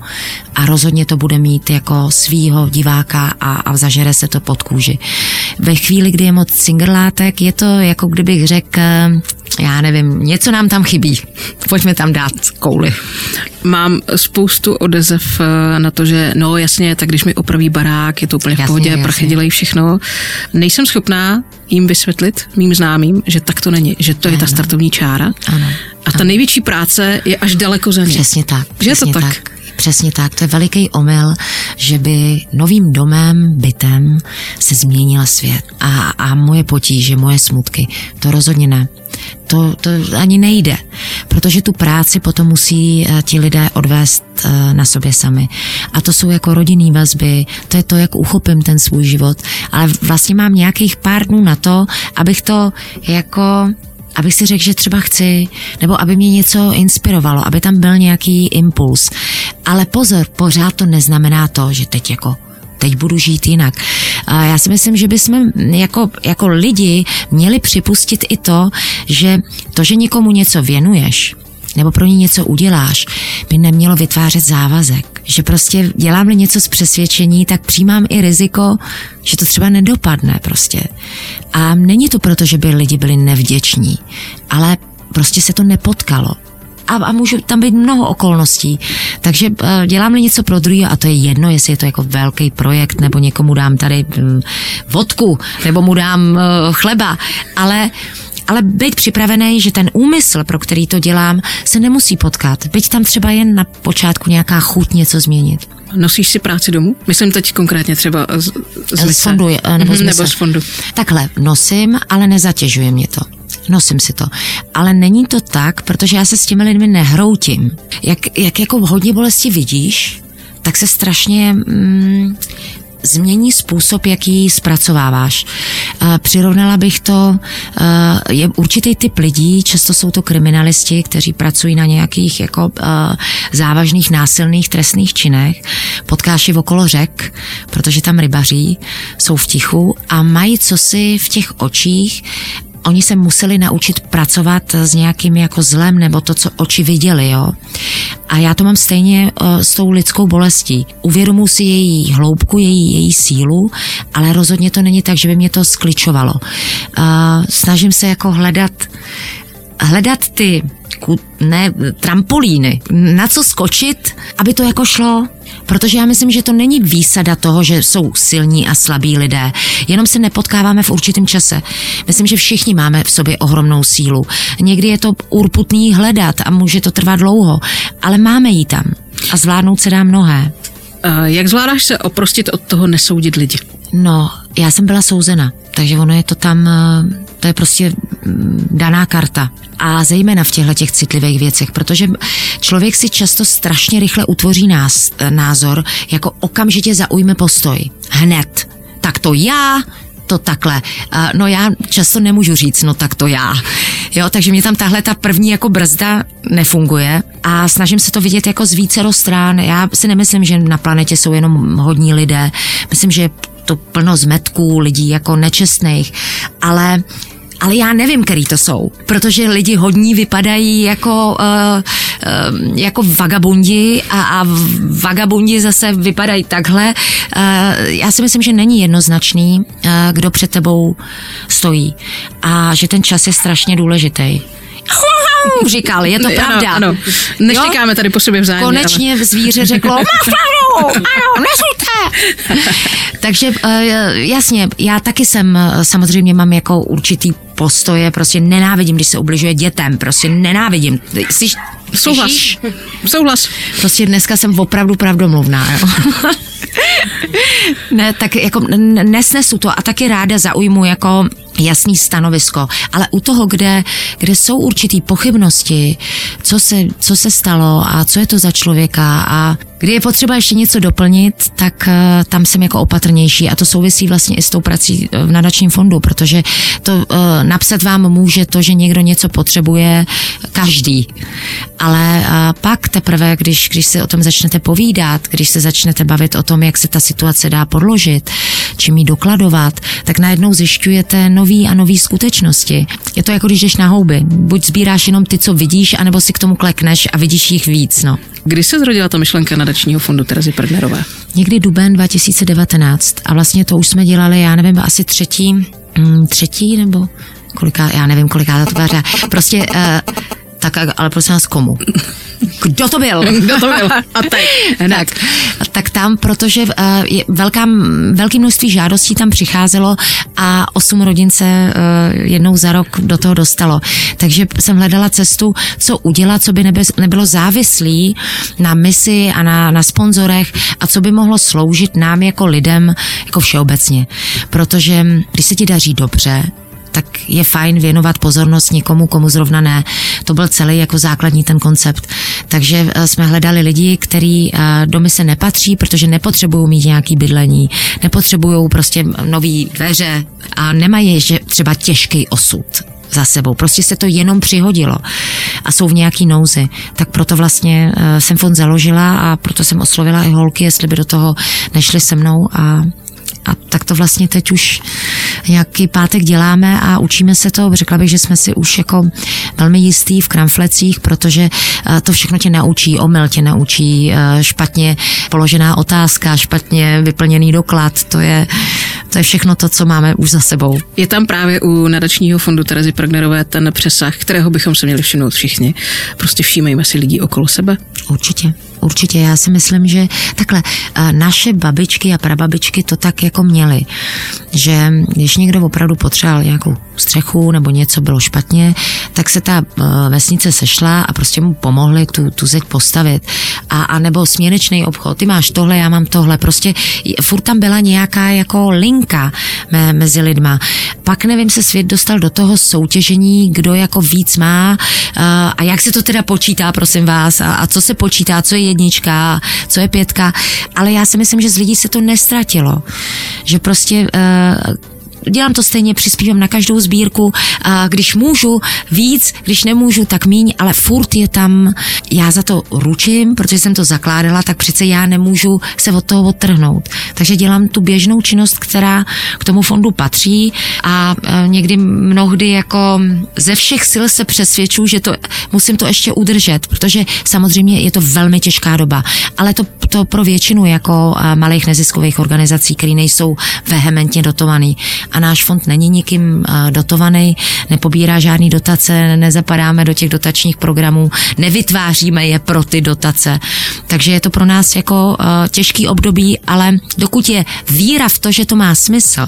a rozhodně to bude mít jako svýho diváka a, a zažere se to pod kůži. Ve chvíli, kdy je moc singerlátek, je to jako kdybych řekl, já nevím, něco nám tam chybí. Pojďme tam dát kouli. Mám spoustu odezev eh, na to, že no jasně, tak když mi opraví barák, je to úplně v Jasně, pohodě, jasně. prachy dělají všechno. Nejsem schopná jim vysvětlit, mým známým, že tak to není, že to je ta Ano. startovní čára. Ano. A ta největší práce je až daleko za ní. Přesně tak. Že je to přesně tak? Přesně tak. To je veliký omyl, že by novým domem, bytem se změnil svět. A, a moje potíže, moje smutky, to rozhodně ne. To, to ani nejde, protože tu práci potom musí eh, ti lidé odvést eh, na sobě sami. A to jsou jako rodinný vazby, to je to, jak uchopím ten svůj život. Ale vlastně mám nějakých pár dnů na to, abych to jako abych si řekl, že třeba chci, nebo aby mě něco inspirovalo, aby tam byl nějaký impuls. Ale pozor, pořád to neznamená to, že teď jako teď budu žít jinak. A já si myslím, že bychom jako, jako lidi měli připustit i to, že to, že někomu něco věnuješ, nebo pro ní něco uděláš, by nemělo vytvářet závazek. Že prostě dělám-li něco z přesvědčení, tak přijímám i riziko, že to třeba nedopadne prostě. A není to proto, že by lidi byli nevděční, ale prostě se to nepotkalo. A, a může tam být mnoho okolností. Takže uh, dělám-li něco pro druhý a to je jedno, jestli je to jako velký projekt, nebo někomu dám tady um, vodku, nebo mu dám uh, chleba, ale ale být připravený, že ten úmysl, pro který to dělám, se nemusí potkat. Byť tam třeba jen na počátku nějaká chuť něco změnit. Nosíš si práci domů? Myslím teď konkrétně třeba z, z, Z fondu, eh, nebo z Mhm, nebo z fondu. Takhle, nosím, ale nezatěžuje mě to. Nosím si to. Ale není to tak, protože já se s těmi lidmi nehroutím. Jak, jak jako hodně bolesti vidíš, tak se strašně mm, změní způsob, jaký zpracováváš. Eh, Přirovnala bych to, eh, je určitý typ lidí, často jsou to kriminalisti, kteří pracují na nějakých jako eh, závažných násilných trestných činech, potkáš je okolo řek, protože tam rybaří, jsou v tichu a mají cosi v těch očích Oni se museli naučit pracovat s nějakým jako zlem nebo to, co oči viděli, jo. A já to mám stejně uh, s tou lidskou bolestí. Uvědomuji si její hloubku, její, její sílu, ale rozhodně to není tak, že by mě to skličovalo. Uh, snažím se jako hledat hledat ty ku- ne, trampolíny, na co skočit, aby to jako šlo. Protože já myslím, že to není výsada toho, že jsou silní a slabí lidé. Jenom se nepotkáváme v určitém čase. Myslím, že všichni máme v sobě ohromnou sílu. Někdy je to urputný hledat a může to trvat dlouho, ale máme ji tam. A zvládnout se dá mnohé. Eh, Jak zvládáš se oprostit od toho nesoudit lidi? No, já jsem byla souzena, takže ono je to tam, eh, to je prostě mm, daná karta. A zejména v těchto těch citlivých věcech, protože člověk si často strašně rychle utvoří nás, eh, názor, jako okamžitě zaujme postoj. Hned. Tak to já, to takhle. A, No já často nemůžu říct, no tak to já. Jo, takže mě tam tahle ta první jako brzda nefunguje a snažím se to vidět jako z více strán. Já si nemyslím, že na planetě jsou jenom hodní lidé. Myslím, že to plno zmetků, lidí jako nečestných, ale ale já nevím, který to jsou, protože lidi hodní vypadají jako uh, jako vagabundi a, a vagabundi zase vypadají takhle. Já si myslím, že není jednoznačný, kdo před tebou stojí a že ten čas je strašně důležitý říkal, je to pravda. Ano, ano. Neštěkáme tady po sobě vzájemně. Konečně ale... zvíře řeklo, má pravdu, ano, nesulte. Takže eh, jasně, já taky jsem, eh, samozřejmě mám jako určitý postoje, prostě nenávidím, když se ubližuje dětem, prostě nenávidím. Jsi, Souhlas. Souhlas. Prostě dneska jsem opravdu pravdomluvná. Jo? ne, tak jako nesnesu to a taky ráda zaujmu jako jasný stanovisko, ale u toho, kde, kde jsou určitý pochybnosti, co se, co se stalo a co je to za člověka a kdy je potřeba ještě něco doplnit, tak uh, tam jsem jako opatrnější a to souvisí vlastně i s tou prací v nadačním fondu, protože to uh, napsat vám může to, že někdo něco potřebuje každý. Ale pak teprve, když, když si o tom začnete povídat, když se začnete bavit o tom, jak se ta situace dá podložit, čím ji dokladovat, tak najednou zjišťujete nový a nový skutečnosti. Je to jako když jdeš na houby. Buď sbíráš jenom ty, co vidíš, anebo si k tomu klekneš a vidíš jich víc. No. Kdy se zrodila ta myšlenka nadačního fondu Terezy Prdnerové? Někdy duben 2019 a vlastně to už jsme dělali, já nevím, asi třetí, mm, třetí nebo koliká, já nevím, koliká to byla Prostě uh, tak ale prosím vás komu? Kdo to byl? Kdo to byl? A teď. tak, tak tam, protože uh, je velká, velké množství žádostí tam přicházelo a osm rodin se uh, jednou za rok do toho dostalo. Takže jsem hledala cestu, co udělat, co by nebe, nebylo závislý na misi a na, na sponzorech a co by mohlo sloužit nám jako lidem, jako všeobecně. Protože když se ti daří dobře, tak je fajn věnovat pozornost někomu, komu zrovna ne. To byl celý jako základní ten koncept. Takže eh, jsme hledali lidi, kteří eh, do mise nepatří, protože nepotřebují mít nějaký bydlení, nepotřebují prostě nový dveře a nemají ještě třeba těžký osud za sebou. Prostě se to jenom přihodilo a jsou v nějaký nouzi. Tak proto vlastně uh, jsem fond založila a proto jsem oslovila i holky, jestli by do toho nešli se mnou a a tak to vlastně teď už nějaký pátek děláme a učíme se to. Řekla bych, že jsme si už jako velmi jistý v kramflecích, protože eh, to všechno tě naučí, omyl tě naučí, eh, špatně položená otázka, špatně vyplněný doklad, to je, to je všechno to, co máme už za sebou. Je tam právě u nadačního fondu Terezy Pragnerové ten přesah, kterého bychom se měli všimnout všichni. Prostě všímejme si lidi okolo sebe. Určitě. Určitě, já si myslím, že takhle naše babičky a prababičky to tak jako měly, že když někdo opravdu potřeboval nějakou střechu nebo něco bylo špatně, tak se ta vesnice sešla a prostě mu pomohli tu, tu zeď postavit. A, a nebo směrečný obchod, ty máš tohle, já mám tohle, prostě furt tam byla nějaká jako linka me, mezi lidma. Pak nevím, se svět dostal do toho soutěžení, kdo jako víc má a jak se to teda počítá, prosím vás, a, a co se počítá, co je jednička, co je pětka, ale já si myslím, že z lidí se to nestratilo. Že prostě uh, dělám to stejně, přispívám na každou sbírku, a když můžu víc, když nemůžu, tak míň, ale furt je tam, já za to ručím, protože jsem to zakládala, tak přece já nemůžu se od toho odtrhnout. Takže dělám tu běžnou činnost, která k tomu fondu patří a e, někdy mnohdy jako ze všech sil se přesvědču, že to musím to ještě udržet, protože samozřejmě je to velmi těžká doba, ale to, to pro většinu jako malých neziskových organizací, které nejsou vehementně dotovaný. A náš fond není nikým eh, dotovaný, nepobírá žádný dotace, nezapadáme do těch dotačních programů, nevytváříme je pro ty dotace. Takže je to pro nás jako eh, těžký období, ale dokud je víra v to, že to má smysl,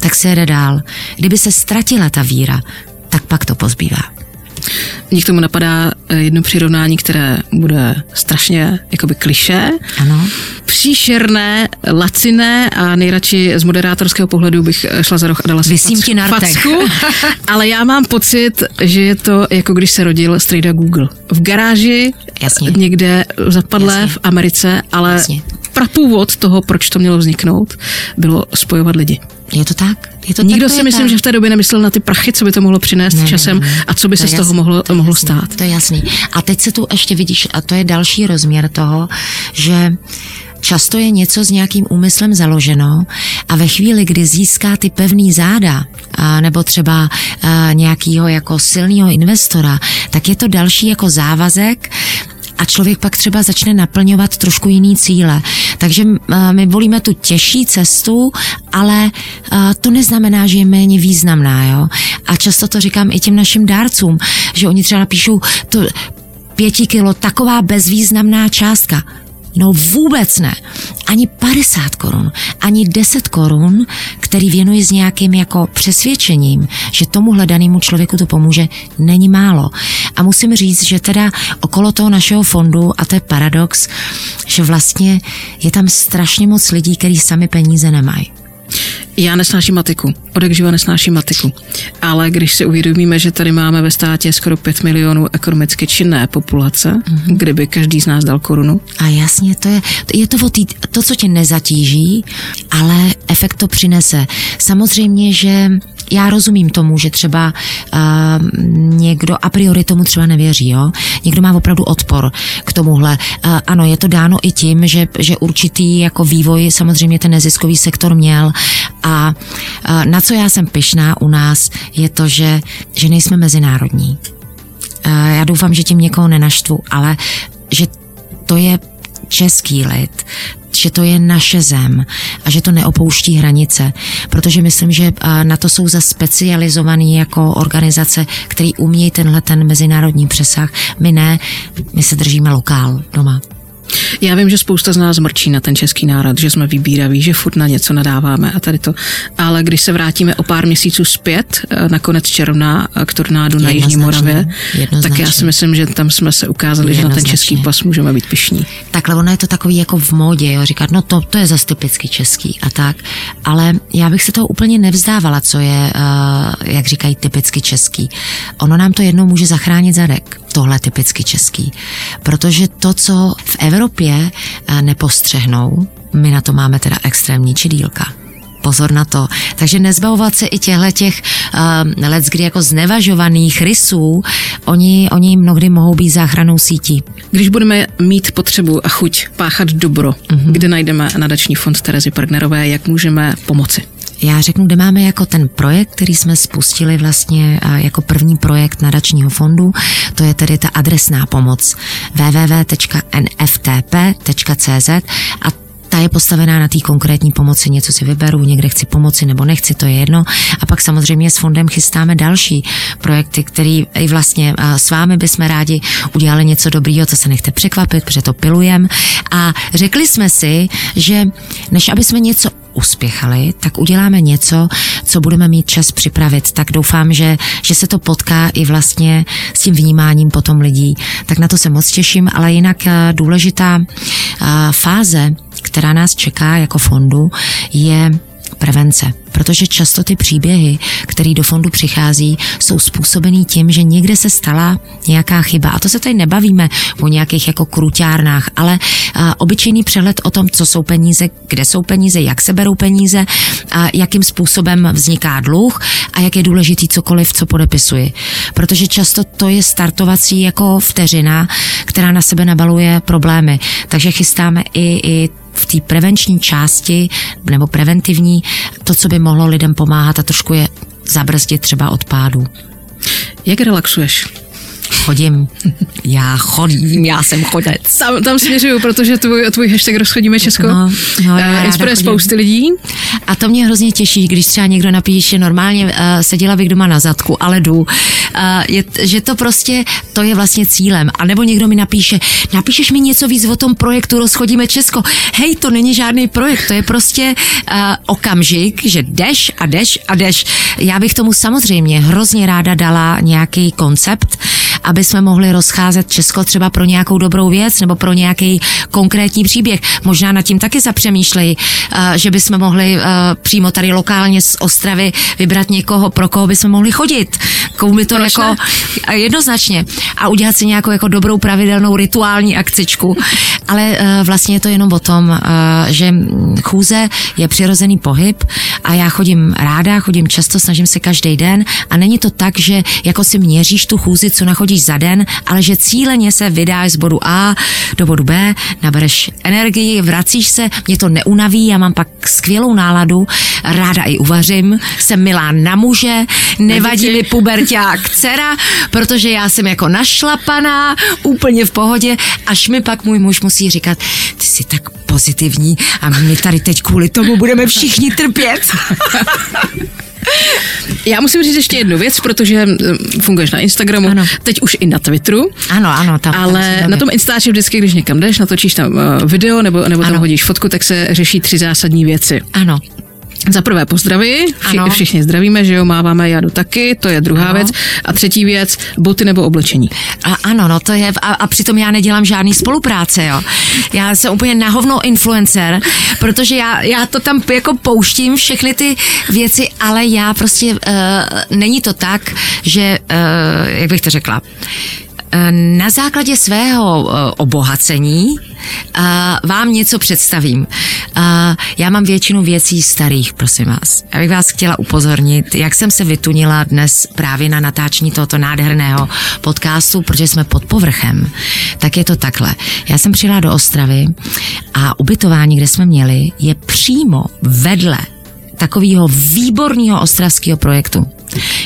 tak se jede dál. Kdyby se ztratila ta víra, tak pak to pozbývá. Mně k tomu napadá eh, jedno přirovnání, které bude strašně jakoby kliše. Ano. Příšerné, laciné a nejradši z moderátorského pohledu bych eh, šla za roh a dala si Vysím ti na facku, ale já mám pocit, že je to jako když se rodil strejda Google. V garáži Jasně. někde zapadlé Jasně. v Americe, ale Jasně. prapůvod toho, proč to mělo vzniknout, bylo spojovat lidi. Je to tak? Je to Nikdo tak, si myslím, tak. že v té době nemyslel na ty prachy, co by to mohlo přinést ne, časem ne, ne. a co by to se z toho mohlo, to mohlo jasný, stát. To je jasný. A teď se tu ještě vidíš, a to je další rozměr toho, že Často je něco s nějakým úmyslem založeno a ve chvíli, kdy získá ty pevný záda a nebo třeba a, nějakýho jako silného investora, tak je to další jako závazek a člověk pak třeba začne naplňovat trošku jiný cíle. Takže my volíme tu těžší cestu, ale to neznamená, že je méně významná. Jo? A často to říkám i těm našim dárcům, že oni třeba napíšou, to, pěti kilo, taková bezvýznamná částka. No vůbec ne. Ani 50 korun, ani 10 korun, který věnuji s nějakým jako přesvědčením, že tomu hledanému člověku to pomůže, není málo. A musím říct, že teda okolo toho našeho fondu, a to je paradox, že vlastně je tam strašně moc lidí, kteří sami peníze nemají. Já nesnáším matiku, odek živa nesnáším matiku. Ale když si uvědomíme, že tady máme ve státě skoro 5 milionů ekonomicky činné populace, mm-hmm. kdyby každý z nás dal korunu. A jasně, to je, je to o tý, to, co tě nezatíží, ale efekt to přinese. Samozřejmě, že já rozumím tomu, že třeba uh, někdo a priori tomu třeba nevěří, jo? Někdo má opravdu odpor k tomuhle. Uh, ano, je to dáno i tím, že, že určitý jako vývoj samozřejmě ten neziskový sektor měl a uh, na co já jsem pyšná u nás je to, že, že nejsme mezinárodní. Uh, já doufám, že tím někoho nenaštvu, ale že to je český lid, že to je naše zem a že to neopouští hranice, protože myslím, že na to jsou za specializovaný jako organizace, který umějí tenhle ten mezinárodní přesah. My ne, my se držíme lokál doma. Já vím, že spousta z nás mrčí na ten český národ, že jsme vybíraví, že furt na něco nadáváme a tady to. Ale když se vrátíme o pár měsíců zpět, eh, na konec června eh, k tornádu na Jižní Moravě, tak já si myslím, že tam jsme se ukázali, že na ten český pas můžeme být pišní. Takhle ono je to takový jako v módě, jo, říkat, no to, to je zase typicky český a tak, ale já bych se toho úplně nevzdávala, co je, uh, jak říkají, typicky český. Ono nám to jednou může zachránit zadek tohle typicky český. Protože to, co v Evropě eh, nepostřehnou, my na to máme teda extrémní čidílka pozor na to. Takže nezbavovat se i těchto těch uh, let, kdy jako znevažovaných rysů, oni, oni mnohdy mohou být záchranou sítí. Když budeme mít potřebu a chuť páchat dobro, uh-huh. kde najdeme nadační fond Terezy Partnerové, jak můžeme pomoci? Já řeknu, kde máme jako ten projekt, který jsme spustili vlastně jako první projekt nadačního fondu, to je tedy ta adresná pomoc www.nftp.cz a ta je postavená na té konkrétní pomoci, něco si vyberu, někde chci pomoci nebo nechci, to je jedno. A pak samozřejmě s fondem chystáme další projekty, které i vlastně s vámi bychom rádi udělali něco dobrýho, co se nechte překvapit, protože to pilujem. A řekli jsme si, že než aby jsme něco uspěchali, tak uděláme něco, co budeme mít čas připravit. Tak doufám, že, že se to potká i vlastně s tím vnímáním potom lidí. Tak na to se moc těším, ale jinak eh, důležitá eh, fáze, která nás čeká jako fondu, je prevence. Protože často ty příběhy, které do fondu přichází, jsou způsobený tím, že někde se stala nějaká chyba. A to se tady nebavíme o nějakých jako kruťárnách, ale a, obyčejný přehled o tom, co jsou peníze, kde jsou peníze, jak se berou peníze, a jakým způsobem vzniká dluh a jak je důležitý cokoliv, co podepisuji. Protože často to je startovací jako vteřina, která na sebe nabaluje problémy. Takže chystáme i, i v té prevenční části nebo preventivní to, co by mohlo lidem pomáhat a trošku je zabrzdit třeba od pádu. Jak relaxuješ? Chodím. Já chodím, já jsem chodec. Tam, tam směřuju, protože tvůj, tvůj hashtag rozchodíme Česko no, no, uh, inspiruje spousty lidí. A to mě hrozně těší, když třeba někdo napíše, normálně uh, seděla bych doma na zadku, ale jdu. Uh, je, že to prostě, to je vlastně cílem. A nebo někdo mi napíše, napíšeš mi něco víc o tom projektu Rozchodíme Česko. Hej, to není žádný projekt, to je prostě uh, okamžik, že jdeš a jdeš a jdeš. Já bych tomu samozřejmě hrozně ráda dala nějaký koncept, aby jsme mohli rozcházet Česko třeba pro nějakou dobrou věc nebo pro nějaký konkrétní příběh. Možná nad tím taky zapřemýšlej, eh, že bychom mohli eh, přímo tady lokálně z Ostravy vybrat někoho, pro koho bychom mohli chodit. Komu by to Proč jako ne? jednoznačně a udělat si nějakou jako dobrou pravidelnou rituální akcičku. Ale eh, vlastně je to jenom o tom, že chůze je přirozený pohyb a já chodím ráda, chodím často, snažím se každý den a není to tak, že jako si měříš tu chůzi, co nachodíš za den, ale že cíleně se vydáš z bodu A do bodu B, nabereš energii, vracíš se, mě to neunaví, já mám pak skvělou náladu, ráda i uvařím, jsem milá na muže, nevadí mi puberták dcera, protože já jsem jako našlapaná, úplně v pohodě, až mi pak můj muž musí říkat, ty jsi tak pozitivní a my tady teď kvůli tomu budeme všichni trpět. Já musím říct ještě jednu věc, protože funguješ na Instagramu, ano. teď už i na Twitteru. Ano, ano. Tam, ale tam na tom Instači vždycky, když někam jdeš, natočíš tam uh, video nebo, nebo tam hodíš fotku, tak se řeší tři zásadní věci. Ano. Za prvé pozdraví, vši, všichni zdravíme, že jo, máváme jadu taky, to je druhá ano. věc. A třetí věc, boty nebo oblečení. A, ano, no to je, a, a přitom já nedělám žádný spolupráce, jo. Já jsem úplně nahovno influencer, protože já, já to tam jako pouštím, všechny ty věci, ale já prostě, uh, není to tak, že, uh, jak bych to řekla, na základě svého eh, obohacení eh, vám něco představím. Já mám většinu věcí starých, prosím vás. Já bych vás chtěla upozornit, jak jsem se vytunila dnes právě na natáčení tohoto nádherného podcastu, protože jsme pod povrchem. Tak je to takhle. Já jsem přijela do Ostravy a ubytování, kde jsme měli, je přímo vedle takového výborného ostravského projektu.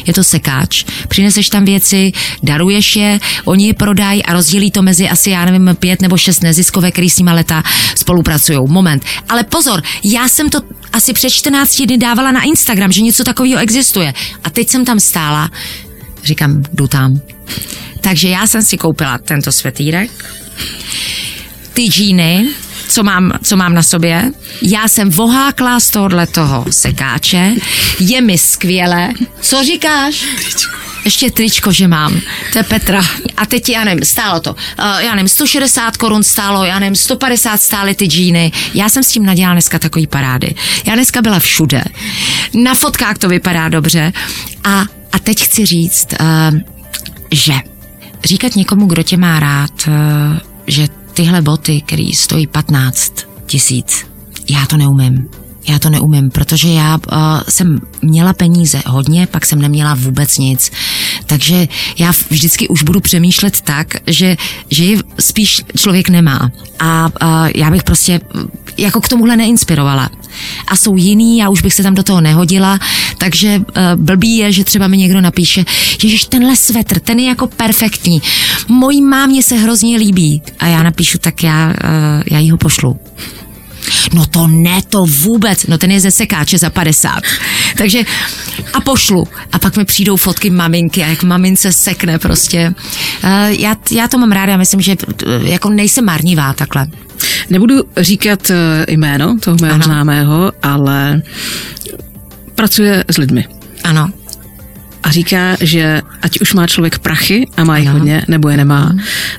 Je to sekáč, přineseš tam věci, daruješ je, oni je prodají a rozdělí to mezi asi, já nevím, pět nebo šest neziskové, který s nimi leta spolupracují. Moment. Ale pozor, já jsem to asi před 14 dny dávala na Instagram, že něco takového existuje. A teď jsem tam stála, říkám, jdu tam. Takže já jsem si koupila tento svetýrek, ty džíny, co mám, co mám na sobě. Já jsem vohákla z tohohle toho sekáče. Je mi skvěle. Co říkáš? ještě tričko, že mám. To je Petra. A teď, já nevím, stálo to. Uh, já nevím, 160 korun stálo, já nevím, 150 stály ty džíny. Já jsem s tím nadělala dneska takový parády. Já dneska byla všude. Na fotkách to vypadá dobře. A, a teď chci říct, uh, že říkat někomu, kdo tě má rád, uh, že tyhle boty, které stojí 15 tisíc, já to neumím. Já to neumím, protože já uh, jsem měla peníze hodně, pak jsem neměla vůbec nic. Takže já vždycky už budu přemýšlet tak, že, že je spíš člověk nemá. A uh, já bych prostě jako k tomuhle neinspirovala. A jsou jiný, já už bych se tam do toho nehodila, takže uh, blbý je, že třeba mi někdo napíše, že tenhle svetr, ten je jako perfektní. Mojí mámě se hrozně líbí. A já napíšu, tak já, uh, já jí ho pošlu. No to ne, to vůbec. No ten je ze sekáče za 50. Takže a pošlu. A pak mi přijdou fotky maminky a jak mamince sekne prostě. Uh, já, já to mám ráda, myslím, že uh, jako nejsem marnivá takhle. Nebudu říkat uh, jméno toho mého ano. známého, ale pracuje s lidmi. Ano a říká, že ať už má člověk prachy a má jich hodně, nebo je nemá,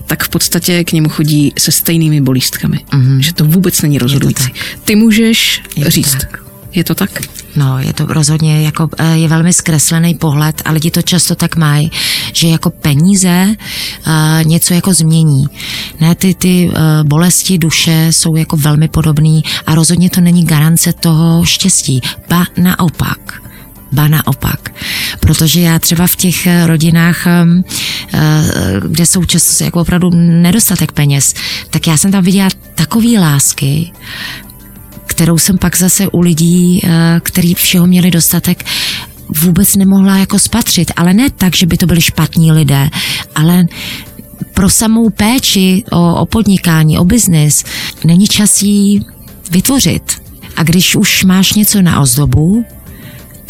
tak v podstatě k němu chodí se stejnými bolístkami. Uh-huh. Že to vůbec není rozhodující. Ty můžeš je říct. Tak. Je to tak? No, je to rozhodně jako, eh, je velmi zkreslený pohled a lidi to často tak mají, že jako peníze uh, něco jako změní. Ne, ty, ty uh, bolesti duše jsou jako velmi podobný a rozhodně to není garance toho štěstí. Ba naopak ba naopak. Protože já třeba v těch eh, rodinách, ehm, eh, kde jsou často jako opravdu nedostatek peněz, tak já jsem tam viděla takový lásky, kterou jsem pak zase u lidí, eh, který všeho měli dostatek, vůbec nemohla jako spatřit. Ale ne tak, že by to byli špatní lidé, ale pro samou péči o, o podnikání, o biznis není čas jí vytvořit. A když už máš něco na ozdobu,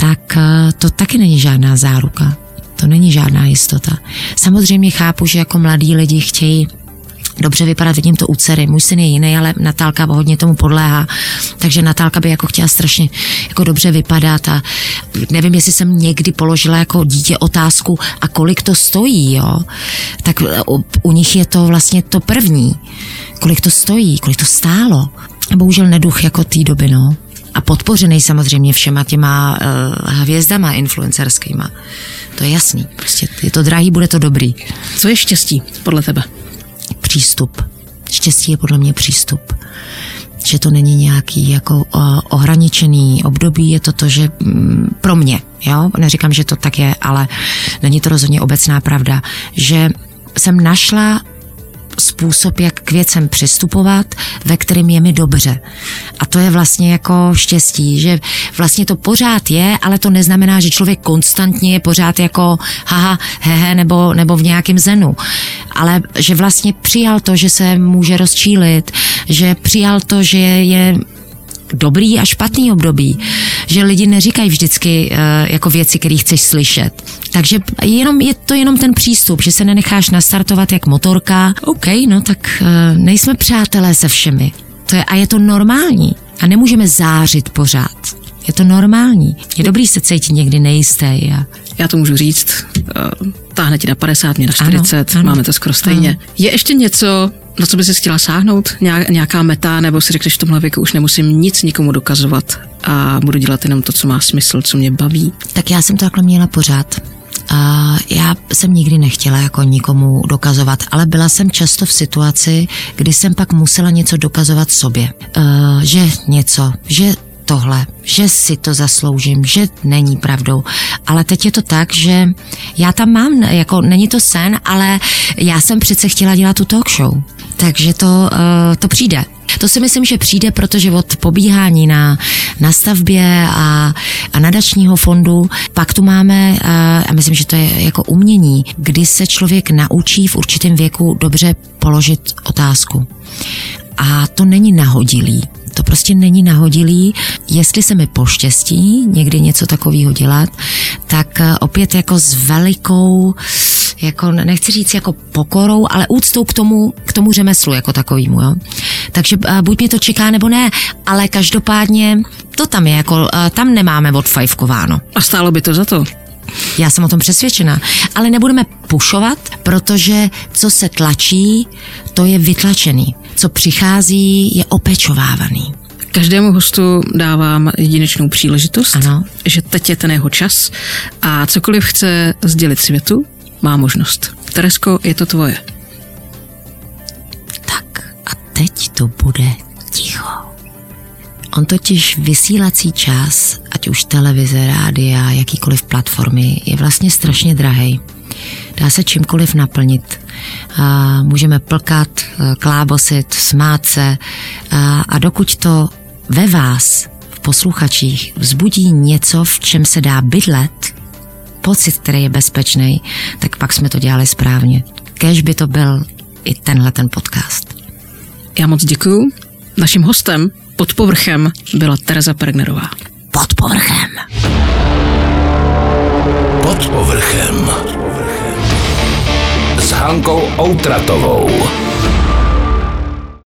tak eh, to taky není žádná záruka. To není žádná jistota. Samozřejmě chápu, že jako mladí lidi chtějí dobře vypadat, vidím to u dcery. Můj syn je jiný, ale Natálka hodně tomu podléhá, takže Natálka by jako chtěla strašně jako dobře vypadat a nevím, jestli jsem někdy položila jako dítě otázku a kolik to stojí, jo. Tak u, u nich je to vlastně to první. Kolik to stojí, kolik to stálo. Bohužel neduch jako té doby, no a podpořený samozřejmě všema těma uh, hvězdama influencerskýma. To je jasný. Prostě je to drahý, bude to dobrý. Co je štěstí podle tebe? Přístup. Štěstí je podle mě přístup. že to není nějaký jako ohraničený období, je to to, že mm, pro mě, jo, neříkám, že to tak je, ale není to rozhodně obecná pravda, že jsem našla způsob, jak k věcem přistupovat, ve kterým je mi dobře. A to je vlastně jako štěstí, že vlastně to pořád je, ale to neznamená, že člověk konstantně je pořád jako haha, hehe, nebo, nebo v nějakém zenu. Ale že vlastně přijal to, že se může rozčílit, že přijal to, že je dobrý a špatný období, že lidi neříkají vždycky uh, jako věci, které chceš slyšet. Takže jenom, je to jenom ten přístup, že se nenecháš nastartovat jak motorka. OK, no tak uh, nejsme přátelé se všemi. To je, a je to normální. A nemůžeme zářit pořád. Je to normální. Je dobrý se cítit někdy nejisté. A... Já to můžu říct. Uh, táhne ti na 50, mě na 40, ano, ano, máme to skoro stejně. Ano. Je ještě něco, na co by si chtěla sáhnout? Nějaká meta, nebo si řekneš v tomhle věku už nemusím nic nikomu dokazovat a budu dělat jenom to, co má smysl, co mě baví? Tak já jsem to takhle měla pořád. Já jsem nikdy nechtěla jako nikomu dokazovat, ale byla jsem často v situaci, kdy jsem pak musela něco dokazovat sobě. Uh, že něco, že tohle, že si to zasloužím, že není pravdou. Ale teď je to tak, že já tam mám, jako není to sen, ale já jsem přece chtěla dělat tu talk show. Takže to, uh, to přijde. To si myslím, že přijde, protože od pobíhání na, na stavbě a, a nadačního fondu, pak tu máme, a uh, myslím, že to je jako umění, kdy se člověk naučí v určitém věku dobře položit otázku. A to není nahodilý. To prostě není nahodilý. Jestli se mi poštěstí někdy něco takového dělat, tak uh, opět jako s velikou jako nechci říct jako pokorou, ale úctou k tomu, k tomu řemeslu jako takovýmu, jo. Takže uh, buď mě to čeká, nebo ne, ale každopádně to tam je, jako uh, tam nemáme odfajfkováno. A stálo by to za to? Já jsem o tom přesvědčena. Ale nebudeme pušovat, protože co se tlačí, to je vytlačený. Co přichází, je opečovávaný. Každému hostu dávám jedinečnou příležitost, ano. že teď je ten jeho čas a cokoliv chce sdělit světu, má možnost. Teresko, je to tvoje. Tak a teď to bude ticho. On totiž vysílací čas, ať už televize, rádia, jakýkoliv platformy, je vlastně strašně drahý. Dá se čímkoliv naplnit. A můžeme plkat, klábosit, smát se a, a dokud to ve vás, v posluchačích, vzbudí něco, v čem se dá bydlet, pocit, který je bezpečný, tak pak jsme to dělali správně. Kež by to byl i tenhle ten podcast. Já moc děkuju. Naším hostem pod povrchem byla Tereza Pergnerová. Pod povrchem. Pod povrchem. S Hankou Outratovou.